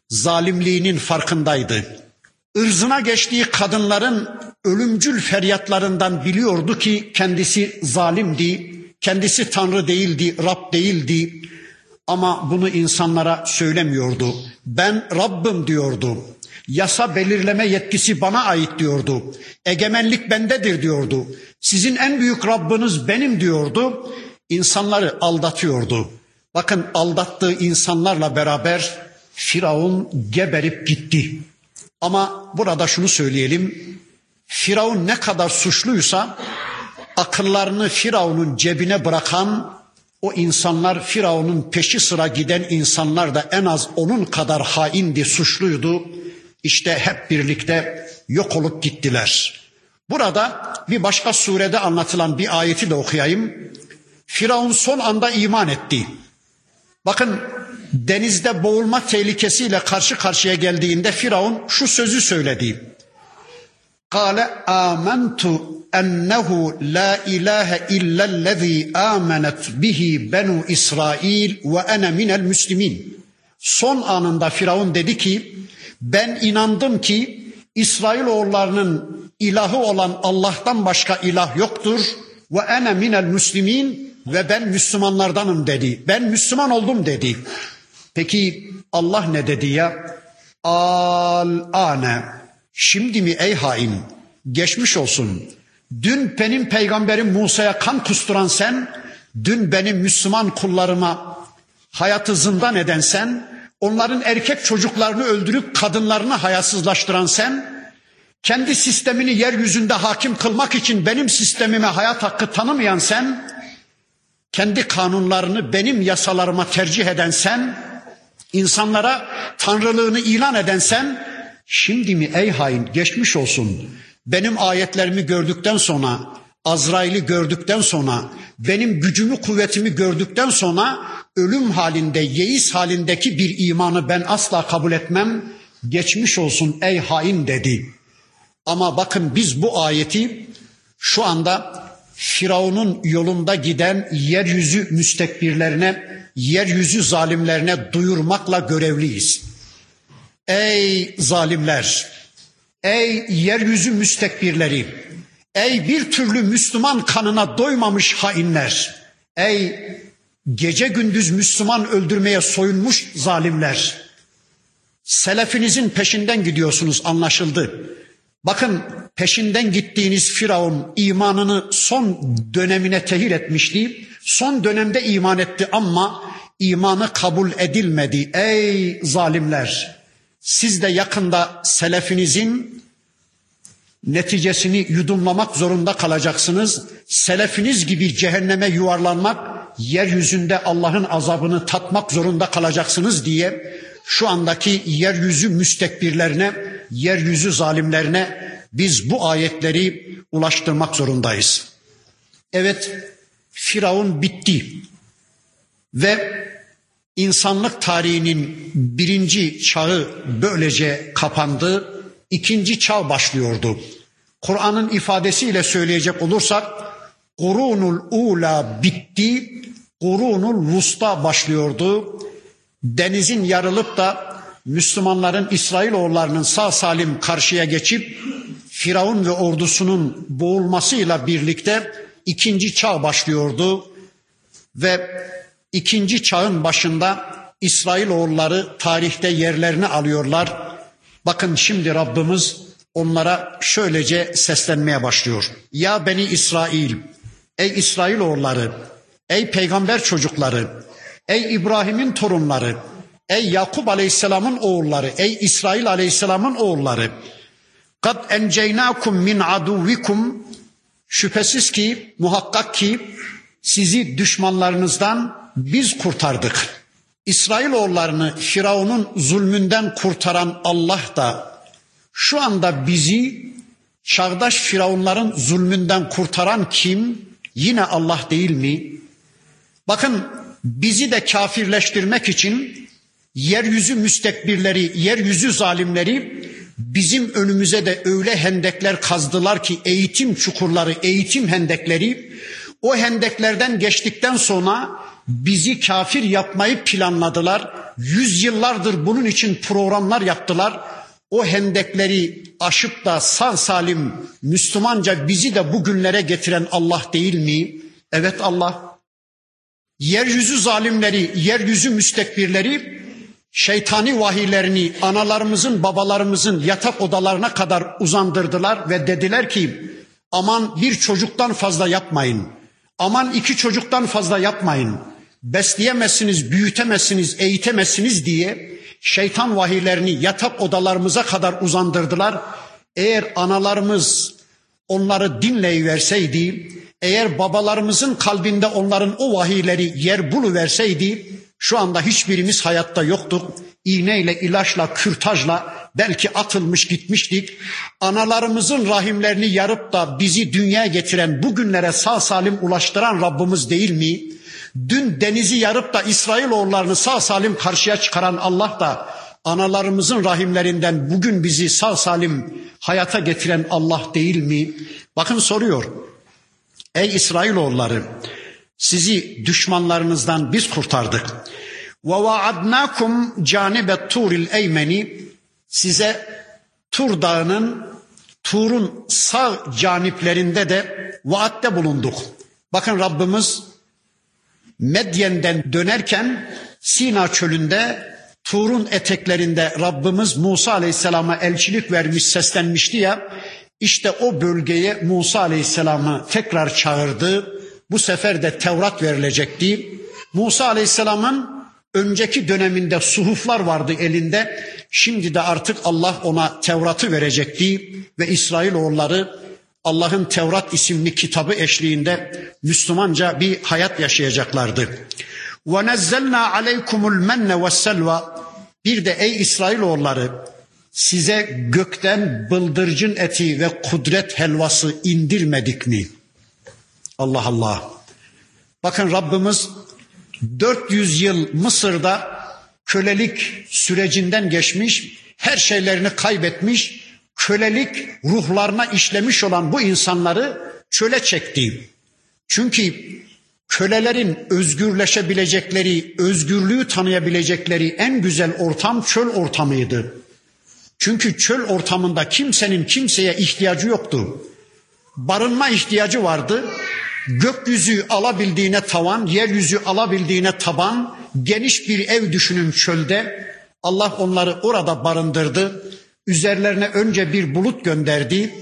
zalimliğinin farkındaydı. Irzına geçtiği kadınların ölümcül feryatlarından biliyordu ki kendisi zalimdi, kendisi Tanrı değildi, Rab değildi. Ama bunu insanlara söylemiyordu. Ben Rabbim diyordu. Yasa belirleme yetkisi bana ait diyordu. Egemenlik bendedir diyordu. Sizin en büyük Rabbiniz benim diyordu. İnsanları aldatıyordu. Bakın aldattığı insanlarla beraber Firavun geberip gitti. Ama burada şunu söyleyelim. Firavun ne kadar suçluysa akıllarını Firavun'un cebine bırakan o insanlar Firavun'un peşi sıra giden insanlar da en az onun kadar haindi, suçluydu. İşte hep birlikte yok olup gittiler. Burada bir başka surede anlatılan bir ayeti de okuyayım. Firavun son anda iman etti. Bakın denizde boğulma tehlikesiyle karşı karşıya geldiğinde Firavun şu sözü söyledi. Kale amentu ennehu la ilahe illellezî amenet bihi benu İsrail ve ene minel müslimin. Son anında Firavun dedi ki ben inandım ki İsrailoğullarının ilahı olan Allah'tan başka ilah yoktur ve ene minel müslimin ve ben Müslümanlardanım dedi. Ben Müslüman oldum dedi. Peki Allah ne dedi ya? Al ane. Şimdi mi ey hain? Geçmiş olsun. Dün benim peygamberim Musa'ya kan kusturan sen, dün benim Müslüman kullarıma hayatı zindan eden sen, onların erkek çocuklarını öldürüp kadınlarını hayasızlaştıran sen, kendi sistemini yeryüzünde hakim kılmak için benim sistemime hayat hakkı tanımayan sen, kendi kanunlarını benim yasalarıma tercih eden sen, insanlara tanrılığını ilan eden sen, şimdi mi ey hain geçmiş olsun benim ayetlerimi gördükten sonra, Azrail'i gördükten sonra, benim gücümü kuvvetimi gördükten sonra ölüm halinde, yeis halindeki bir imanı ben asla kabul etmem. Geçmiş olsun ey hain dedi. Ama bakın biz bu ayeti şu anda Firavun'un yolunda giden yeryüzü müstekbirlerine, yeryüzü zalimlerine duyurmakla görevliyiz. Ey zalimler, ey yeryüzü müstekbirleri, ey bir türlü Müslüman kanına doymamış hainler, ey gece gündüz Müslüman öldürmeye soyunmuş zalimler. Selefinizin peşinden gidiyorsunuz anlaşıldı. Bakın peşinden gittiğiniz Firavun imanını son dönemine tehir etmişti. Son dönemde iman etti ama imanı kabul edilmedi. Ey zalimler! Siz de yakında selefinizin neticesini yudumlamak zorunda kalacaksınız. Selefiniz gibi cehenneme yuvarlanmak, yeryüzünde Allah'ın azabını tatmak zorunda kalacaksınız diye şu andaki yeryüzü müstekbirlerine, yeryüzü zalimlerine biz bu ayetleri ulaştırmak zorundayız. Evet, Firavun bitti ve insanlık tarihinin birinci çağı böylece kapandı, ikinci çağ başlıyordu. Kur'an'ın ifadesiyle söyleyecek olursak, Kurunul ula bitti, Kurunul vusta başlıyordu denizin yarılıp da Müslümanların İsrailoğullarının sağ salim karşıya geçip Firavun ve ordusunun boğulmasıyla birlikte ikinci çağ başlıyordu ve ikinci çağın başında İsrailoğulları tarihte yerlerini alıyorlar. Bakın şimdi Rabbimiz onlara şöylece seslenmeye başlıyor. Ya beni İsrail, ey İsrailoğulları, ey peygamber çocukları, Ey İbrahim'in torunları, ey Yakup Aleyhisselam'ın oğulları, ey İsrail Aleyhisselam'ın oğulları. Kad enceynakum min aduvikum şüphesiz ki muhakkak ki sizi düşmanlarınızdan biz kurtardık. İsrail oğullarını Firavun'un zulmünden kurtaran Allah da şu anda bizi çağdaş Firavunların zulmünden kurtaran kim? Yine Allah değil mi? Bakın bizi de kafirleştirmek için yeryüzü müstekbirleri, yeryüzü zalimleri bizim önümüze de öyle hendekler kazdılar ki eğitim çukurları, eğitim hendekleri o hendeklerden geçtikten sonra bizi kafir yapmayı planladılar. Yüzyıllardır bunun için programlar yaptılar. O hendekleri aşıp da sağ salim Müslümanca bizi de bugünlere getiren Allah değil mi? Evet Allah. Yeryüzü zalimleri, yeryüzü müstekbirleri şeytani vahiylerini analarımızın, babalarımızın yatak odalarına kadar uzandırdılar ve dediler ki aman bir çocuktan fazla yapmayın. Aman iki çocuktan fazla yapmayın. Besleyemezsiniz, büyütemezsiniz, eğitemezsiniz diye şeytan vahiylerini yatak odalarımıza kadar uzandırdılar. Eğer analarımız onları dinleyiverseydi, eğer babalarımızın kalbinde onların o vahiyleri yer buluverseydi, şu anda hiçbirimiz hayatta yoktuk. İğneyle, ilaçla, kürtajla belki atılmış gitmiştik. Analarımızın rahimlerini yarıp da bizi dünyaya getiren, bugünlere sağ salim ulaştıran Rabbimiz değil mi? Dün denizi yarıp da İsrailoğullarını sağ salim karşıya çıkaran Allah da analarımızın rahimlerinden bugün bizi sağ salim hayata getiren Allah değil mi? Bakın soruyor. Ey İsrailoğulları sizi düşmanlarınızdan biz kurtardık. Ve vaadnakum canibe turil eymeni size Tur Dağı'nın Tur'un sağ caniplerinde de vaatte bulunduk. Bakın Rabbimiz Medyen'den dönerken Sina çölünde Tur'un eteklerinde Rabbimiz Musa Aleyhisselam'a elçilik vermiş, seslenmişti ya. İşte o bölgeye Musa Aleyhisselam'ı tekrar çağırdı. Bu sefer de Tevrat verilecekti. Musa Aleyhisselam'ın önceki döneminde suhuflar vardı elinde. Şimdi de artık Allah ona Tevrat'ı verecekti ve İsrailoğulları Allah'ın Tevrat isimli kitabı eşliğinde Müslümanca bir hayat yaşayacaklardı. Ve nezzelna aleykumul menne ve selva. Bir de ey İsrailoğulları size gökten bıldırcın eti ve kudret helvası indirmedik mi?'' Allah Allah. Bakın Rabbimiz 400 yıl Mısır'da kölelik sürecinden geçmiş, her şeylerini kaybetmiş, kölelik ruhlarına işlemiş olan bu insanları çöle çekti. Çünkü kölelerin özgürleşebilecekleri, özgürlüğü tanıyabilecekleri en güzel ortam çöl ortamıydı. Çünkü çöl ortamında kimsenin kimseye ihtiyacı yoktu. Barınma ihtiyacı vardı. Gökyüzü alabildiğine tavan, yeryüzü alabildiğine taban, geniş bir ev düşünün çölde. Allah onları orada barındırdı. Üzerlerine önce bir bulut gönderdi.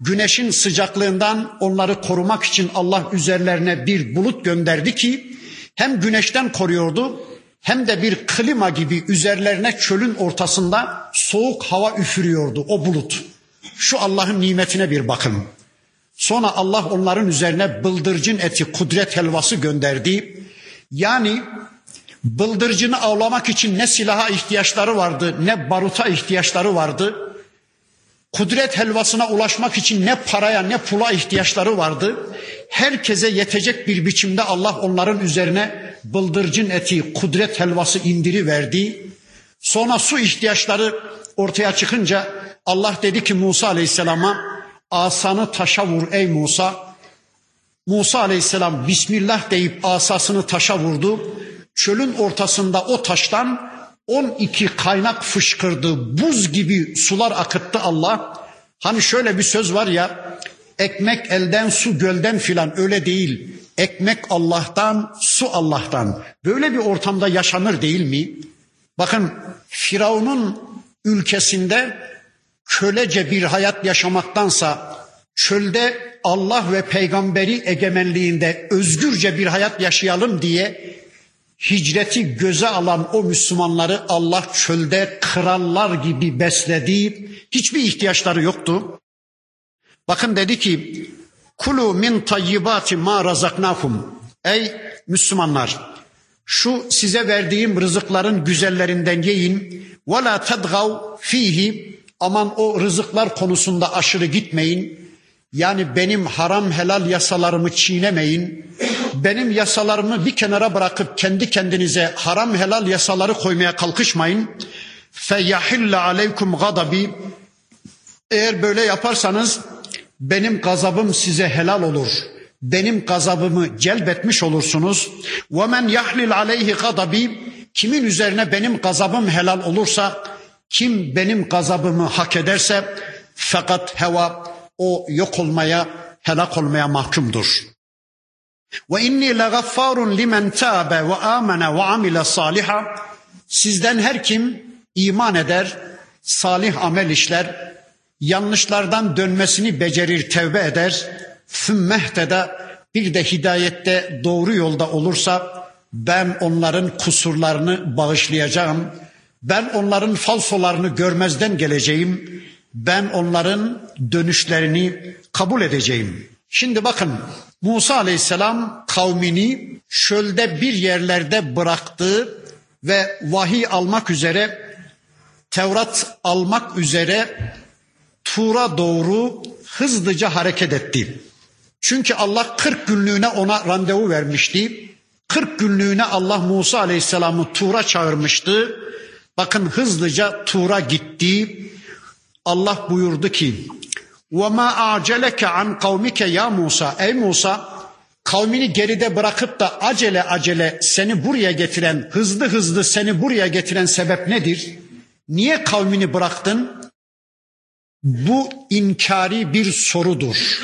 Güneşin sıcaklığından onları korumak için Allah üzerlerine bir bulut gönderdi ki hem güneşten koruyordu hem de bir klima gibi üzerlerine çölün ortasında soğuk hava üfürüyordu o bulut. Şu Allah'ın nimetine bir bakın. Sonra Allah onların üzerine bıldırcın eti kudret helvası gönderdi. Yani bıldırcını avlamak için ne silaha ihtiyaçları vardı ne baruta ihtiyaçları vardı. Kudret helvasına ulaşmak için ne paraya ne pula ihtiyaçları vardı. Herkese yetecek bir biçimde Allah onların üzerine bıldırcın eti, kudret helvası indiri verdi. Sonra su ihtiyaçları ortaya çıkınca Allah dedi ki Musa Aleyhisselam'a asanı taşa vur ey Musa. Musa aleyhisselam Bismillah deyip asasını taşa vurdu. Çölün ortasında o taştan 12 kaynak fışkırdı. Buz gibi sular akıttı Allah. Hani şöyle bir söz var ya ekmek elden su gölden filan öyle değil. Ekmek Allah'tan, su Allah'tan. Böyle bir ortamda yaşanır değil mi? Bakın Firavun'un ülkesinde kölece bir hayat yaşamaktansa çölde Allah ve peygamberi egemenliğinde özgürce bir hayat yaşayalım diye hicreti göze alan o Müslümanları Allah çölde krallar gibi besledi. Hiçbir ihtiyaçları yoktu. Bakın dedi ki kulu min tayyibati ma razaknakum. Ey Müslümanlar şu size verdiğim rızıkların güzellerinden yiyin. Ve la tedgav fihi aman o rızıklar konusunda aşırı gitmeyin. Yani benim haram helal yasalarımı çiğnemeyin. Benim yasalarımı bir kenara bırakıp kendi kendinize haram helal yasaları koymaya kalkışmayın. Feyahille aleykum gadabi. Eğer böyle yaparsanız benim gazabım size helal olur. Benim gazabımı celbetmiş olursunuz. Ve men yahlil aleyhi gadabi. Kimin üzerine benim gazabım helal olursa kim benim gazabımı hak ederse fakat heva o yok olmaya, helak olmaya mahkumdur. Ve inni legaffarun limen tabe ve amene ve amile saliha. Sizden her kim iman eder, salih amel işler, yanlışlardan dönmesini becerir, tevbe eder, fümmehtede bir de hidayette doğru yolda olursa ben onların kusurlarını bağışlayacağım. Ben onların falsolarını görmezden geleceğim. Ben onların dönüşlerini kabul edeceğim. Şimdi bakın Musa Aleyhisselam kavmini şölde bir yerlerde bıraktı ve vahiy almak üzere Tevrat almak üzere Tur'a doğru hızlıca hareket etti. Çünkü Allah 40 günlüğüne ona randevu vermişti. 40 günlüğüne Allah Musa Aleyhisselam'ı Tur'a çağırmıştı. Bakın hızlıca Tur'a gitti. Allah buyurdu ki: وَمَا أَعْجَلَكَ عَنْ قَوْمِكَ ya Musa Ey Musa kavmini geride bırakıp da acele acele seni buraya getiren, hızlı hızlı seni buraya getiren sebep nedir? Niye kavmini bıraktın? Bu inkari bir sorudur.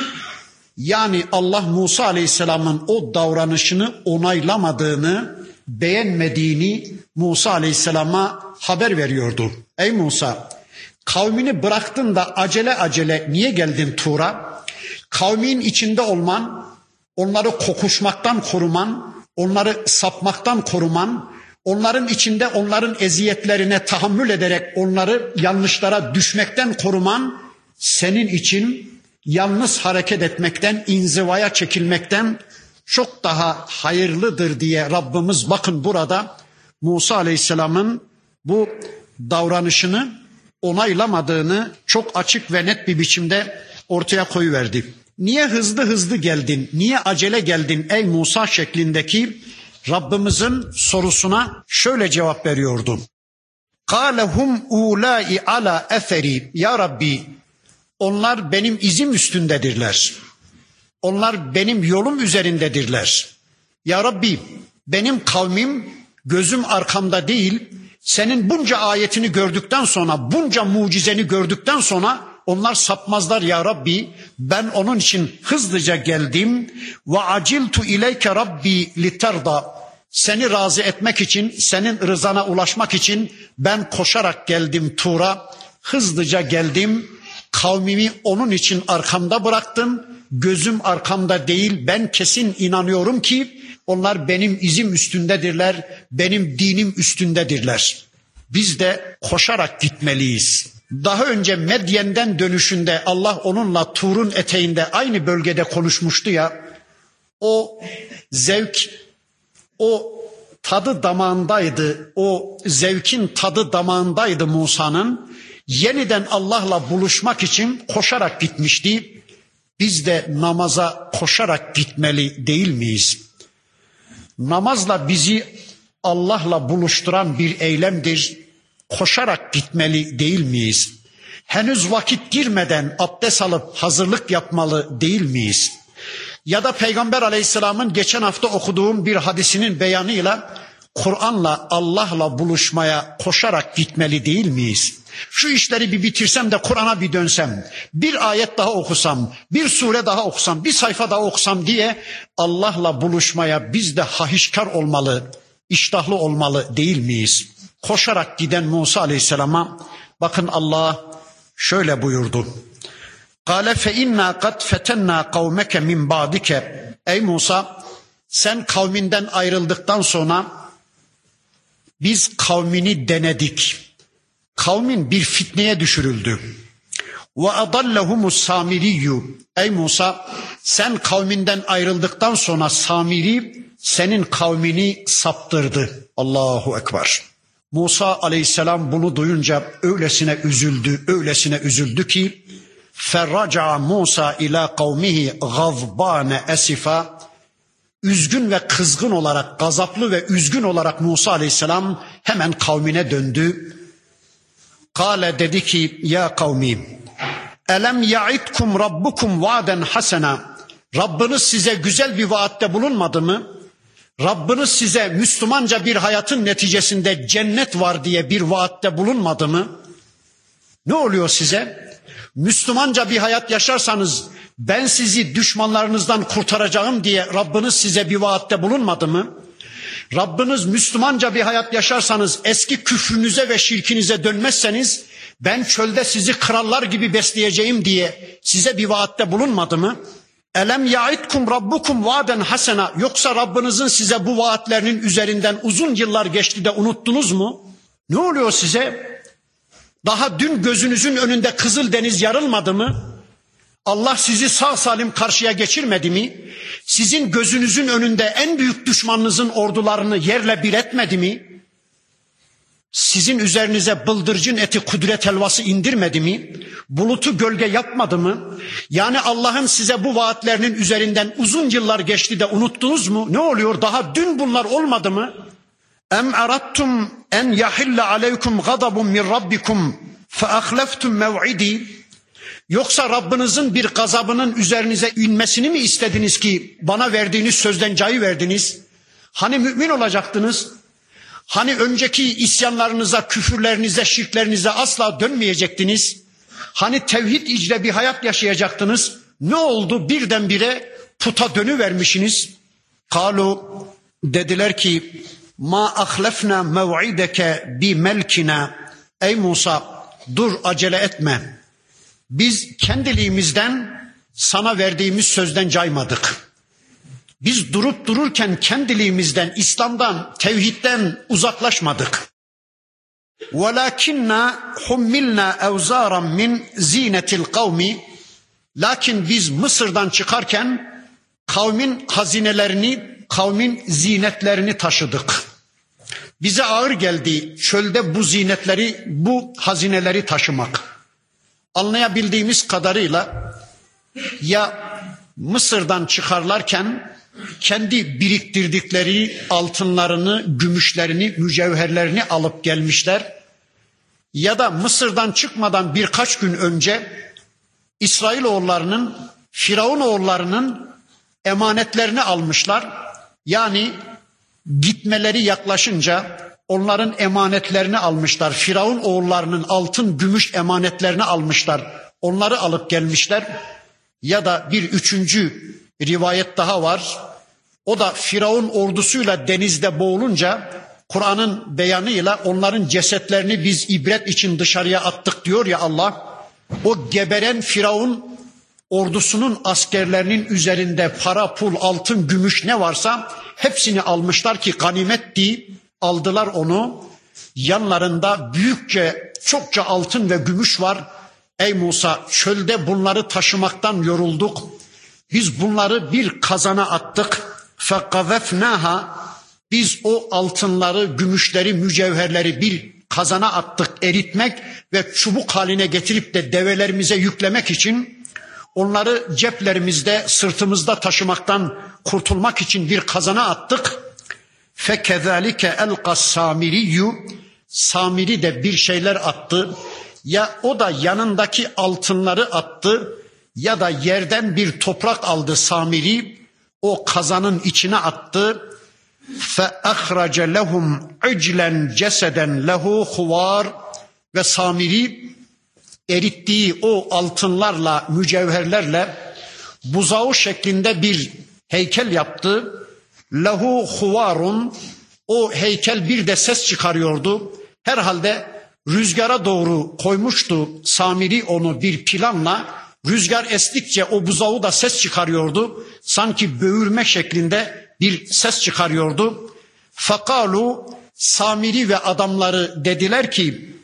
Yani Allah Musa Aleyhisselam'ın o davranışını onaylamadığını, beğenmediğini Musa Aleyhisselam'a haber veriyordu. Ey Musa, kavmini bıraktın da acele acele niye geldin Tur'a? Kavmin içinde olman, onları kokuşmaktan koruman, onları sapmaktan koruman, onların içinde onların eziyetlerine tahammül ederek onları yanlışlara düşmekten koruman senin için yalnız hareket etmekten, inzivaya çekilmekten çok daha hayırlıdır diye Rabbimiz bakın burada Musa Aleyhisselam'ın bu davranışını onaylamadığını çok açık ve net bir biçimde ortaya koyuverdi. Niye hızlı hızlı geldin? Niye acele geldin ey Musa şeklindeki Rabbimizin sorusuna şöyle cevap veriyordu. Kâle hum ulâi ala eferi. Ya Rabbi onlar benim izim üstündedirler. Onlar benim yolum üzerindedirler. Ya Rabbi benim kavmim gözüm arkamda değil, senin bunca ayetini gördükten sonra, bunca mucizeni gördükten sonra onlar sapmazlar ya Rabbi. Ben onun için hızlıca geldim. Ve aciltu ileyke Rabbi literda. Seni razı etmek için, senin rızana ulaşmak için ben koşarak geldim Tur'a. Hızlıca geldim Kavmimi onun için arkamda bıraktım. Gözüm arkamda değil. Ben kesin inanıyorum ki onlar benim izim üstündedirler. Benim dinim üstündedirler. Biz de koşarak gitmeliyiz. Daha önce Medyen'den dönüşünde Allah onunla Tur'un eteğinde aynı bölgede konuşmuştu ya. O zevk, o tadı damağındaydı. O zevkin tadı damağındaydı Musa'nın yeniden Allah'la buluşmak için koşarak gitmişti. Biz de namaza koşarak gitmeli değil miyiz? Namazla bizi Allah'la buluşturan bir eylemdir. Koşarak gitmeli değil miyiz? Henüz vakit girmeden abdest alıp hazırlık yapmalı değil miyiz? Ya da Peygamber Aleyhisselam'ın geçen hafta okuduğum bir hadisinin beyanıyla Kur'an'la Allah'la buluşmaya koşarak gitmeli değil miyiz? Şu işleri bir bitirsem de Kur'an'a bir dönsem, bir ayet daha okusam, bir sure daha okusam, bir sayfa daha okusam diye Allah'la buluşmaya biz de hahişkar olmalı, iştahlı olmalı değil miyiz? Koşarak giden Musa Aleyhisselam'a bakın Allah şöyle buyurdu. Kale fe inna kad fetenna kavmeke min ba'dike. Ey Musa sen kavminden ayrıldıktan sonra biz kavmini denedik. Kavmin bir fitneye düşürüldü. Ve adallahumus samiriyyu. Ey Musa sen kavminden ayrıldıktan sonra Samiri senin kavmini saptırdı. Allahu Ekber. Musa aleyhisselam bunu duyunca öylesine üzüldü, öylesine üzüldü ki ferraca Musa ila kavmihi gazbane esifa üzgün ve kızgın olarak, gazaplı ve üzgün olarak Musa aleyhisselam hemen kavmine döndü Kale dedi ki ya kavmim Elem ya'idkum rabbukum vaaden hasena. Rabbiniz size güzel bir vaatte bulunmadı mı? Rabbiniz size Müslümanca bir hayatın neticesinde cennet var diye bir vaatte bulunmadı mı? Ne oluyor size? Müslümanca bir hayat yaşarsanız ben sizi düşmanlarınızdan kurtaracağım diye Rabbiniz size bir vaatte bulunmadı mı? Rabbiniz Müslümanca bir hayat yaşarsanız eski küfrünüze ve şirkinize dönmezseniz ben çölde sizi krallar gibi besleyeceğim diye size bir vaatte bulunmadı mı? Elem yaidkum rabbukum vaaden hasena yoksa Rabbinizin size bu vaatlerinin üzerinden uzun yıllar geçti de unuttunuz mu? Ne oluyor size? Daha dün gözünüzün önünde Kızıl Deniz yarılmadı mı? Allah sizi sağ salim karşıya geçirmedi mi? Sizin gözünüzün önünde en büyük düşmanınızın ordularını yerle bir etmedi mi? Sizin üzerinize bıldırcın eti kudret helvası indirmedi mi? Bulutu gölge yapmadı mı? Yani Allah'ın size bu vaatlerinin üzerinden uzun yıllar geçti de unuttunuz mu? Ne oluyor? Daha dün bunlar olmadı mı? Em arattum en yahille aleykum gadabun min rabbikum fe ahleftum mev'idi Yoksa Rabbinizin bir gazabının üzerinize inmesini mi istediniz ki bana verdiğiniz sözden cayı verdiniz? Hani mümin olacaktınız? Hani önceki isyanlarınıza, küfürlerinize, şirklerinize asla dönmeyecektiniz? Hani tevhid icre bir hayat yaşayacaktınız? Ne oldu birdenbire puta dönüvermişsiniz? Kalu dediler ki ma ahlefna mev'ideke bi melkina ey Musa dur acele etme biz kendiliğimizden sana verdiğimiz sözden caymadık. Biz durup dururken kendiliğimizden, İslam'dan, tevhidden uzaklaşmadık. وَلَكِنَّا حُمِّلْنَا اَوْزَارًا مِنْ زِينَةِ الْقَوْمِ Lakin biz Mısır'dan çıkarken kavmin hazinelerini, kavmin zinetlerini taşıdık. Bize ağır geldi çölde bu zinetleri, bu hazineleri taşımak anlayabildiğimiz kadarıyla ya Mısır'dan çıkarlarken kendi biriktirdikleri altınlarını, gümüşlerini, mücevherlerini alıp gelmişler. Ya da Mısır'dan çıkmadan birkaç gün önce İsrailoğullarının, Firavun oğullarının emanetlerini almışlar. Yani gitmeleri yaklaşınca onların emanetlerini almışlar. Firavun oğullarının altın, gümüş emanetlerini almışlar. Onları alıp gelmişler. Ya da bir üçüncü rivayet daha var. O da Firavun ordusuyla denizde boğulunca Kur'an'ın beyanıyla onların cesetlerini biz ibret için dışarıya attık diyor ya Allah. O geberen Firavun ordusunun askerlerinin üzerinde para, pul, altın, gümüş ne varsa hepsini almışlar ki ganimet değil aldılar onu. Yanlarında büyükçe çokça altın ve gümüş var. Ey Musa çölde bunları taşımaktan yorulduk. Biz bunları bir kazana attık. Fekavefnaha biz o altınları, gümüşleri, mücevherleri bir kazana attık eritmek ve çubuk haline getirip de develerimize yüklemek için onları ceplerimizde, sırtımızda taşımaktan kurtulmak için bir kazana attık. Fekezalike elqas samiriyyu Samiri de bir şeyler attı. Ya o da yanındaki altınları attı ya da yerden bir toprak aldı Samiri. O kazanın içine attı. Fe ahrace lehum iclen ceseden lehu huvar ve Samiri erittiği o altınlarla, mücevherlerle buzağı şeklinde bir heykel yaptı Lahu huvarun o heykel bir de ses çıkarıyordu. Herhalde rüzgara doğru koymuştu Samiri onu bir planla. Rüzgar estikçe o buzağı da ses çıkarıyordu. Sanki böğürme şeklinde bir ses çıkarıyordu. Fakalu Samiri ve adamları dediler ki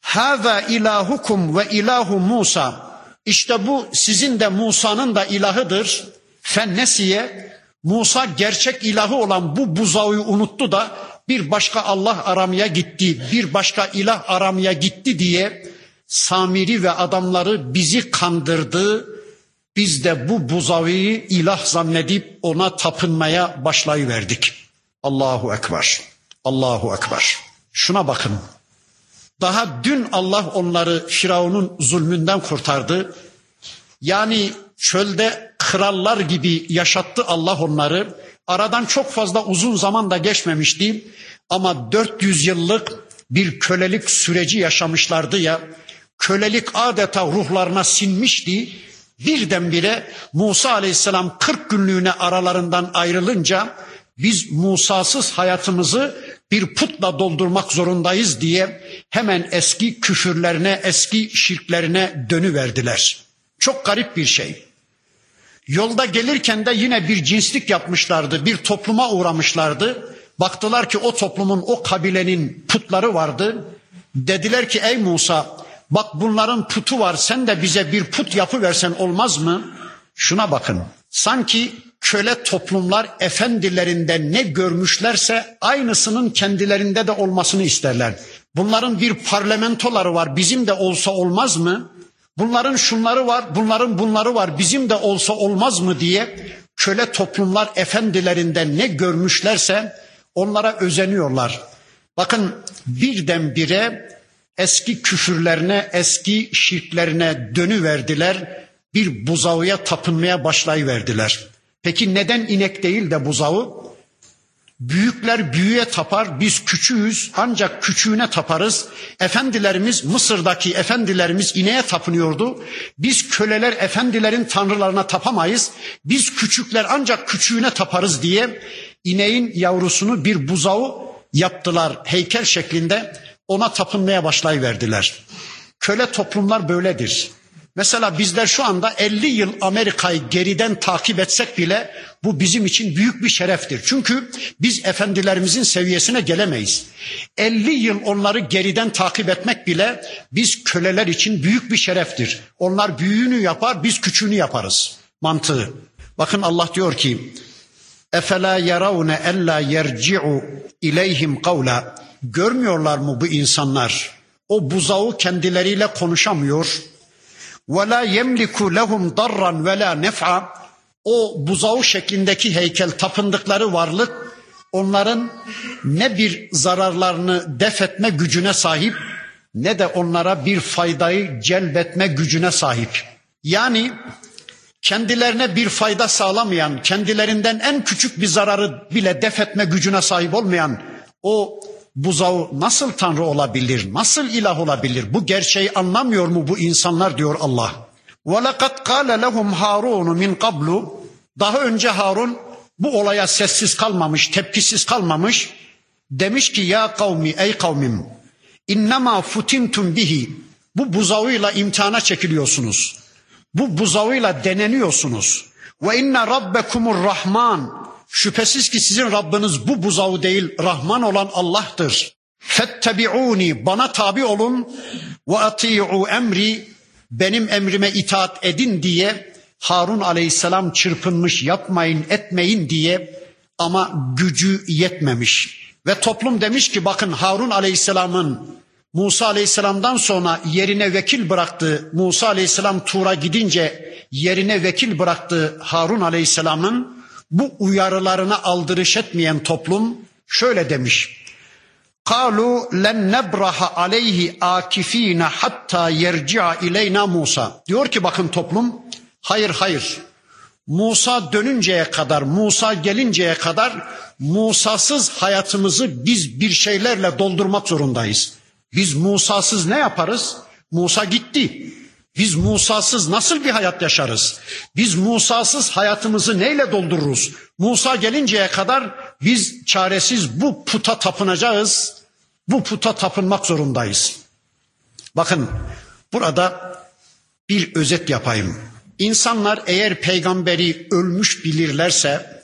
Hâzâ ilahukum ve ilahu Musa. İşte bu sizin de Musa'nın da ilahıdır. Fennesiye Musa gerçek ilahı olan bu buzağı unuttu da bir başka Allah aramaya gitti, bir başka ilah aramaya gitti diye Samiri ve adamları bizi kandırdı. Biz de bu buzağı ilah zannedip ona tapınmaya başlayıverdik. Allahu Ekber. Allahu Ekber. Şuna bakın. Daha dün Allah onları Firavun'un zulmünden kurtardı. Yani çölde krallar gibi yaşattı Allah onları. Aradan çok fazla uzun zaman da geçmemişti. Ama 400 yıllık bir kölelik süreci yaşamışlardı ya. Kölelik adeta ruhlarına sinmişti. Birdenbire Musa aleyhisselam 40 günlüğüne aralarından ayrılınca biz Musa'sız hayatımızı bir putla doldurmak zorundayız diye hemen eski küfürlerine, eski şirklerine dönüverdiler. Çok garip bir şey. Yolda gelirken de yine bir cinslik yapmışlardı, bir topluma uğramışlardı. Baktılar ki o toplumun, o kabilenin putları vardı. Dediler ki ey Musa bak bunların putu var sen de bize bir put yapı versen olmaz mı? Şuna bakın sanki köle toplumlar efendilerinde ne görmüşlerse aynısının kendilerinde de olmasını isterler. Bunların bir parlamentoları var bizim de olsa olmaz mı? Bunların şunları var, bunların bunları var bizim de olsa olmaz mı diye köle toplumlar efendilerinde ne görmüşlerse onlara özeniyorlar. Bakın birdenbire eski küfürlerine, eski şirklerine dönüverdiler. Bir buzağıya tapınmaya başlayıverdiler. Peki neden inek değil de buzağı? Büyükler büyüye tapar, biz küçüğüz ancak küçüğüne taparız. Efendilerimiz, Mısır'daki efendilerimiz ineğe tapınıyordu. Biz köleler efendilerin tanrılarına tapamayız. Biz küçükler ancak küçüğüne taparız diye ineğin yavrusunu bir buzağı yaptılar heykel şeklinde. Ona tapınmaya başlayıverdiler. Köle toplumlar böyledir. Mesela bizler şu anda 50 yıl Amerika'yı geriden takip etsek bile bu bizim için büyük bir şereftir. Çünkü biz efendilerimizin seviyesine gelemeyiz. 50 yıl onları geriden takip etmek bile biz köleler için büyük bir şereftir. Onlar büyüğünü yapar, biz küçüğünü yaparız. Mantığı. Bakın Allah diyor ki: "Efela yarawne ella yerci'u ileyhim kavla." Görmüyorlar mı bu insanlar? O buzağı kendileriyle konuşamıyor ve la yemliku lehum darran ve la nef'a o buzağı şeklindeki heykel tapındıkları varlık onların ne bir zararlarını def etme gücüne sahip ne de onlara bir faydayı celbetme gücüne sahip. Yani kendilerine bir fayda sağlamayan, kendilerinden en küçük bir zararı bile def etme gücüne sahip olmayan o buzağı nasıl tanrı olabilir? Nasıl ilah olabilir? Bu gerçeği anlamıyor mu bu insanlar diyor Allah. وَلَقَدْ قَالَ لَهُمْ هَارُونُ min qablu Daha önce Harun bu olaya sessiz kalmamış, tepkisiz kalmamış. Demiş ki ya kavmi ey kavmim innema futintum bihi bu buzağıyla imtihana çekiliyorsunuz. Bu buzağıyla deneniyorsunuz. Ve inne rabbekumur rahman Şüphesiz ki sizin Rabbiniz bu buzağı değil Rahman olan Allah'tır. Fettebi'uni bana tabi olun ve ati'u emri benim emrime itaat edin diye Harun aleyhisselam çırpınmış yapmayın etmeyin diye ama gücü yetmemiş. Ve toplum demiş ki bakın Harun aleyhisselamın Musa aleyhisselamdan sonra yerine vekil bıraktığı Musa aleyhisselam Tur'a gidince yerine vekil bıraktığı Harun aleyhisselamın bu uyarılarına aldırış etmeyen toplum şöyle demiş. Kalu len nebraha aleyhi akifina hatta yerci'a ileyna Musa. Diyor ki bakın toplum hayır hayır. Musa dönünceye kadar, Musa gelinceye kadar Musa'sız hayatımızı biz bir şeylerle doldurmak zorundayız. Biz Musa'sız ne yaparız? Musa gitti. Biz Musa'sız nasıl bir hayat yaşarız? Biz Musa'sız hayatımızı neyle doldururuz? Musa gelinceye kadar biz çaresiz bu puta tapınacağız. Bu puta tapınmak zorundayız. Bakın burada bir özet yapayım. İnsanlar eğer peygamberi ölmüş bilirlerse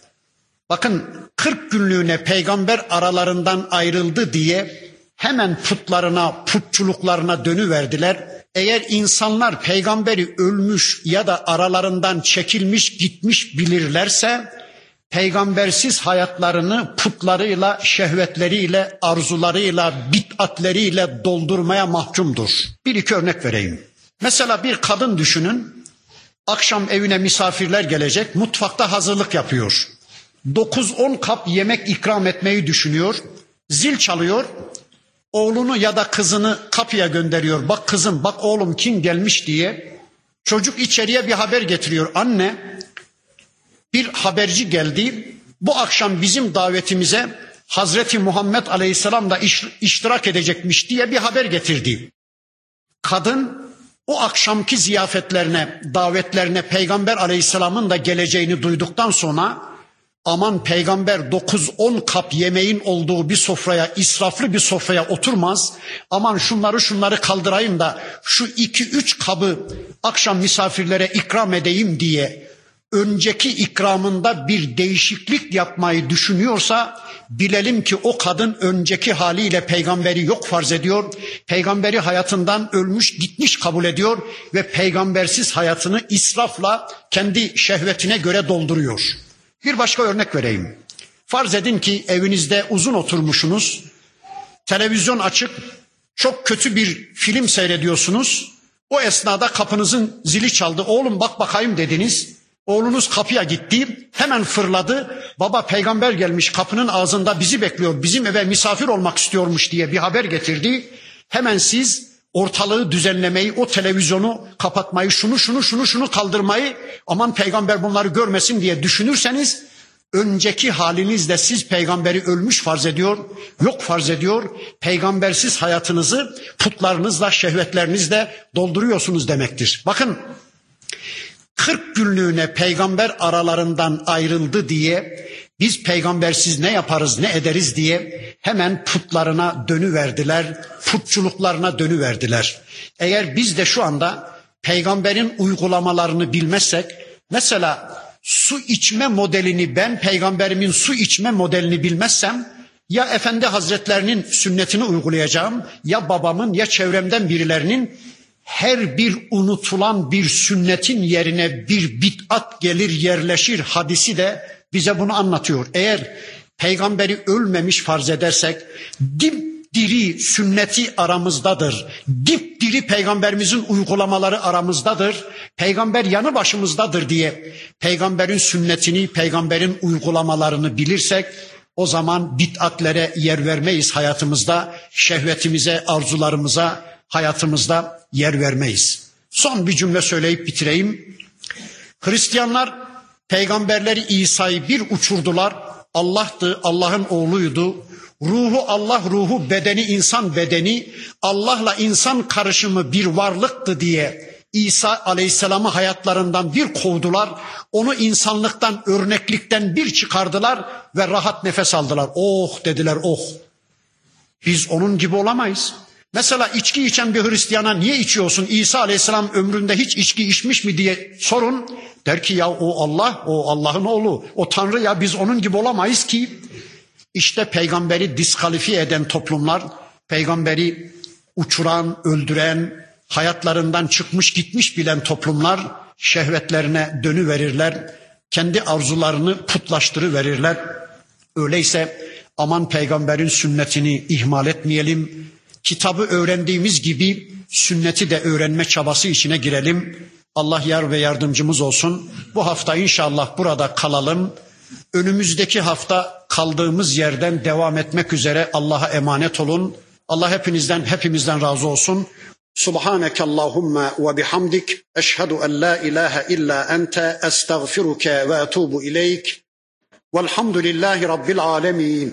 bakın 40 günlüğüne peygamber aralarından ayrıldı diye hemen putlarına, putçuluklarına dönüverdiler eğer insanlar peygamberi ölmüş ya da aralarından çekilmiş gitmiş bilirlerse peygambersiz hayatlarını putlarıyla, şehvetleriyle, arzularıyla, bitatleriyle doldurmaya mahkumdur. Bir iki örnek vereyim. Mesela bir kadın düşünün. Akşam evine misafirler gelecek, mutfakta hazırlık yapıyor. 9-10 kap yemek ikram etmeyi düşünüyor. Zil çalıyor. Oğlunu ya da kızını kapıya gönderiyor. Bak kızım, bak oğlum kim gelmiş diye. Çocuk içeriye bir haber getiriyor. Anne, bir haberci geldi. Bu akşam bizim davetimize Hazreti Muhammed Aleyhisselam da iştirak edecekmiş diye bir haber getirdi. Kadın o akşamki ziyafetlerine, davetlerine Peygamber Aleyhisselam'ın da geleceğini duyduktan sonra aman peygamber 9-10 kap yemeğin olduğu bir sofraya, israflı bir sofraya oturmaz. Aman şunları şunları kaldırayım da şu 2-3 kabı akşam misafirlere ikram edeyim diye önceki ikramında bir değişiklik yapmayı düşünüyorsa bilelim ki o kadın önceki haliyle peygamberi yok farz ediyor. Peygamberi hayatından ölmüş gitmiş kabul ediyor ve peygambersiz hayatını israfla kendi şehvetine göre dolduruyor. Bir başka örnek vereyim. Farz edin ki evinizde uzun oturmuşsunuz. Televizyon açık, çok kötü bir film seyrediyorsunuz. O esnada kapınızın zili çaldı. Oğlum bak bakayım dediniz. Oğlunuz kapıya gitti, hemen fırladı. Baba peygamber gelmiş kapının ağzında bizi bekliyor, bizim eve misafir olmak istiyormuş diye bir haber getirdi. Hemen siz ortalığı düzenlemeyi, o televizyonu kapatmayı, şunu şunu şunu şunu kaldırmayı, aman peygamber bunları görmesin diye düşünürseniz önceki halinizde siz peygamberi ölmüş farz ediyor, yok farz ediyor. Peygambersiz hayatınızı putlarınızla, şehvetlerinizle dolduruyorsunuz demektir. Bakın 40 günlüğüne peygamber aralarından ayrıldı diye biz peygambersiz ne yaparız ne ederiz diye hemen putlarına dönüverdiler, putçuluklarına dönüverdiler. Eğer biz de şu anda peygamberin uygulamalarını bilmezsek mesela su içme modelini ben peygamberimin su içme modelini bilmezsem ya efendi hazretlerinin sünnetini uygulayacağım ya babamın ya çevremden birilerinin her bir unutulan bir sünnetin yerine bir bid'at gelir yerleşir hadisi de bize bunu anlatıyor. Eğer peygamberi ölmemiş farz edersek dipdiri sünneti aramızdadır. Dipdiri peygamberimizin uygulamaları aramızdadır. Peygamber yanı başımızdadır diye peygamberin sünnetini, peygamberin uygulamalarını bilirsek o zaman bid'atlere yer vermeyiz hayatımızda, şehvetimize, arzularımıza, hayatımızda yer vermeyiz. Son bir cümle söyleyip bitireyim. Hristiyanlar peygamberleri İsa'yı bir uçurdular. Allah'tı, Allah'ın oğluydu. Ruhu Allah ruhu, bedeni insan bedeni, Allah'la insan karışımı bir varlıktı diye İsa Aleyhisselam'ı hayatlarından bir kovdular. Onu insanlıktan, örneklikten bir çıkardılar ve rahat nefes aldılar. Oh dediler oh. Biz onun gibi olamayız. Mesela içki içen bir Hristiyana niye içiyorsun? İsa Aleyhisselam ömründe hiç içki içmiş mi diye sorun. Der ki ya o Allah, o Allah'ın oğlu, o Tanrı ya biz onun gibi olamayız ki. İşte peygamberi diskalifiye eden toplumlar, peygamberi uçuran, öldüren, hayatlarından çıkmış gitmiş bilen toplumlar şehvetlerine dönü verirler. Kendi arzularını putlaştırı verirler. Öyleyse aman peygamberin sünnetini ihmal etmeyelim kitabı öğrendiğimiz gibi sünneti de öğrenme çabası içine girelim. Allah yar ve yardımcımız olsun. Bu hafta inşallah burada kalalım. Önümüzdeki hafta kaldığımız yerden devam etmek üzere Allah'a emanet olun. Allah hepinizden hepimizden razı olsun. سبحانك اللهم وبحمدك أشهد أن لا إله إلا أنت أستغفرك وأتوب إليك والحمد لله رب العالمين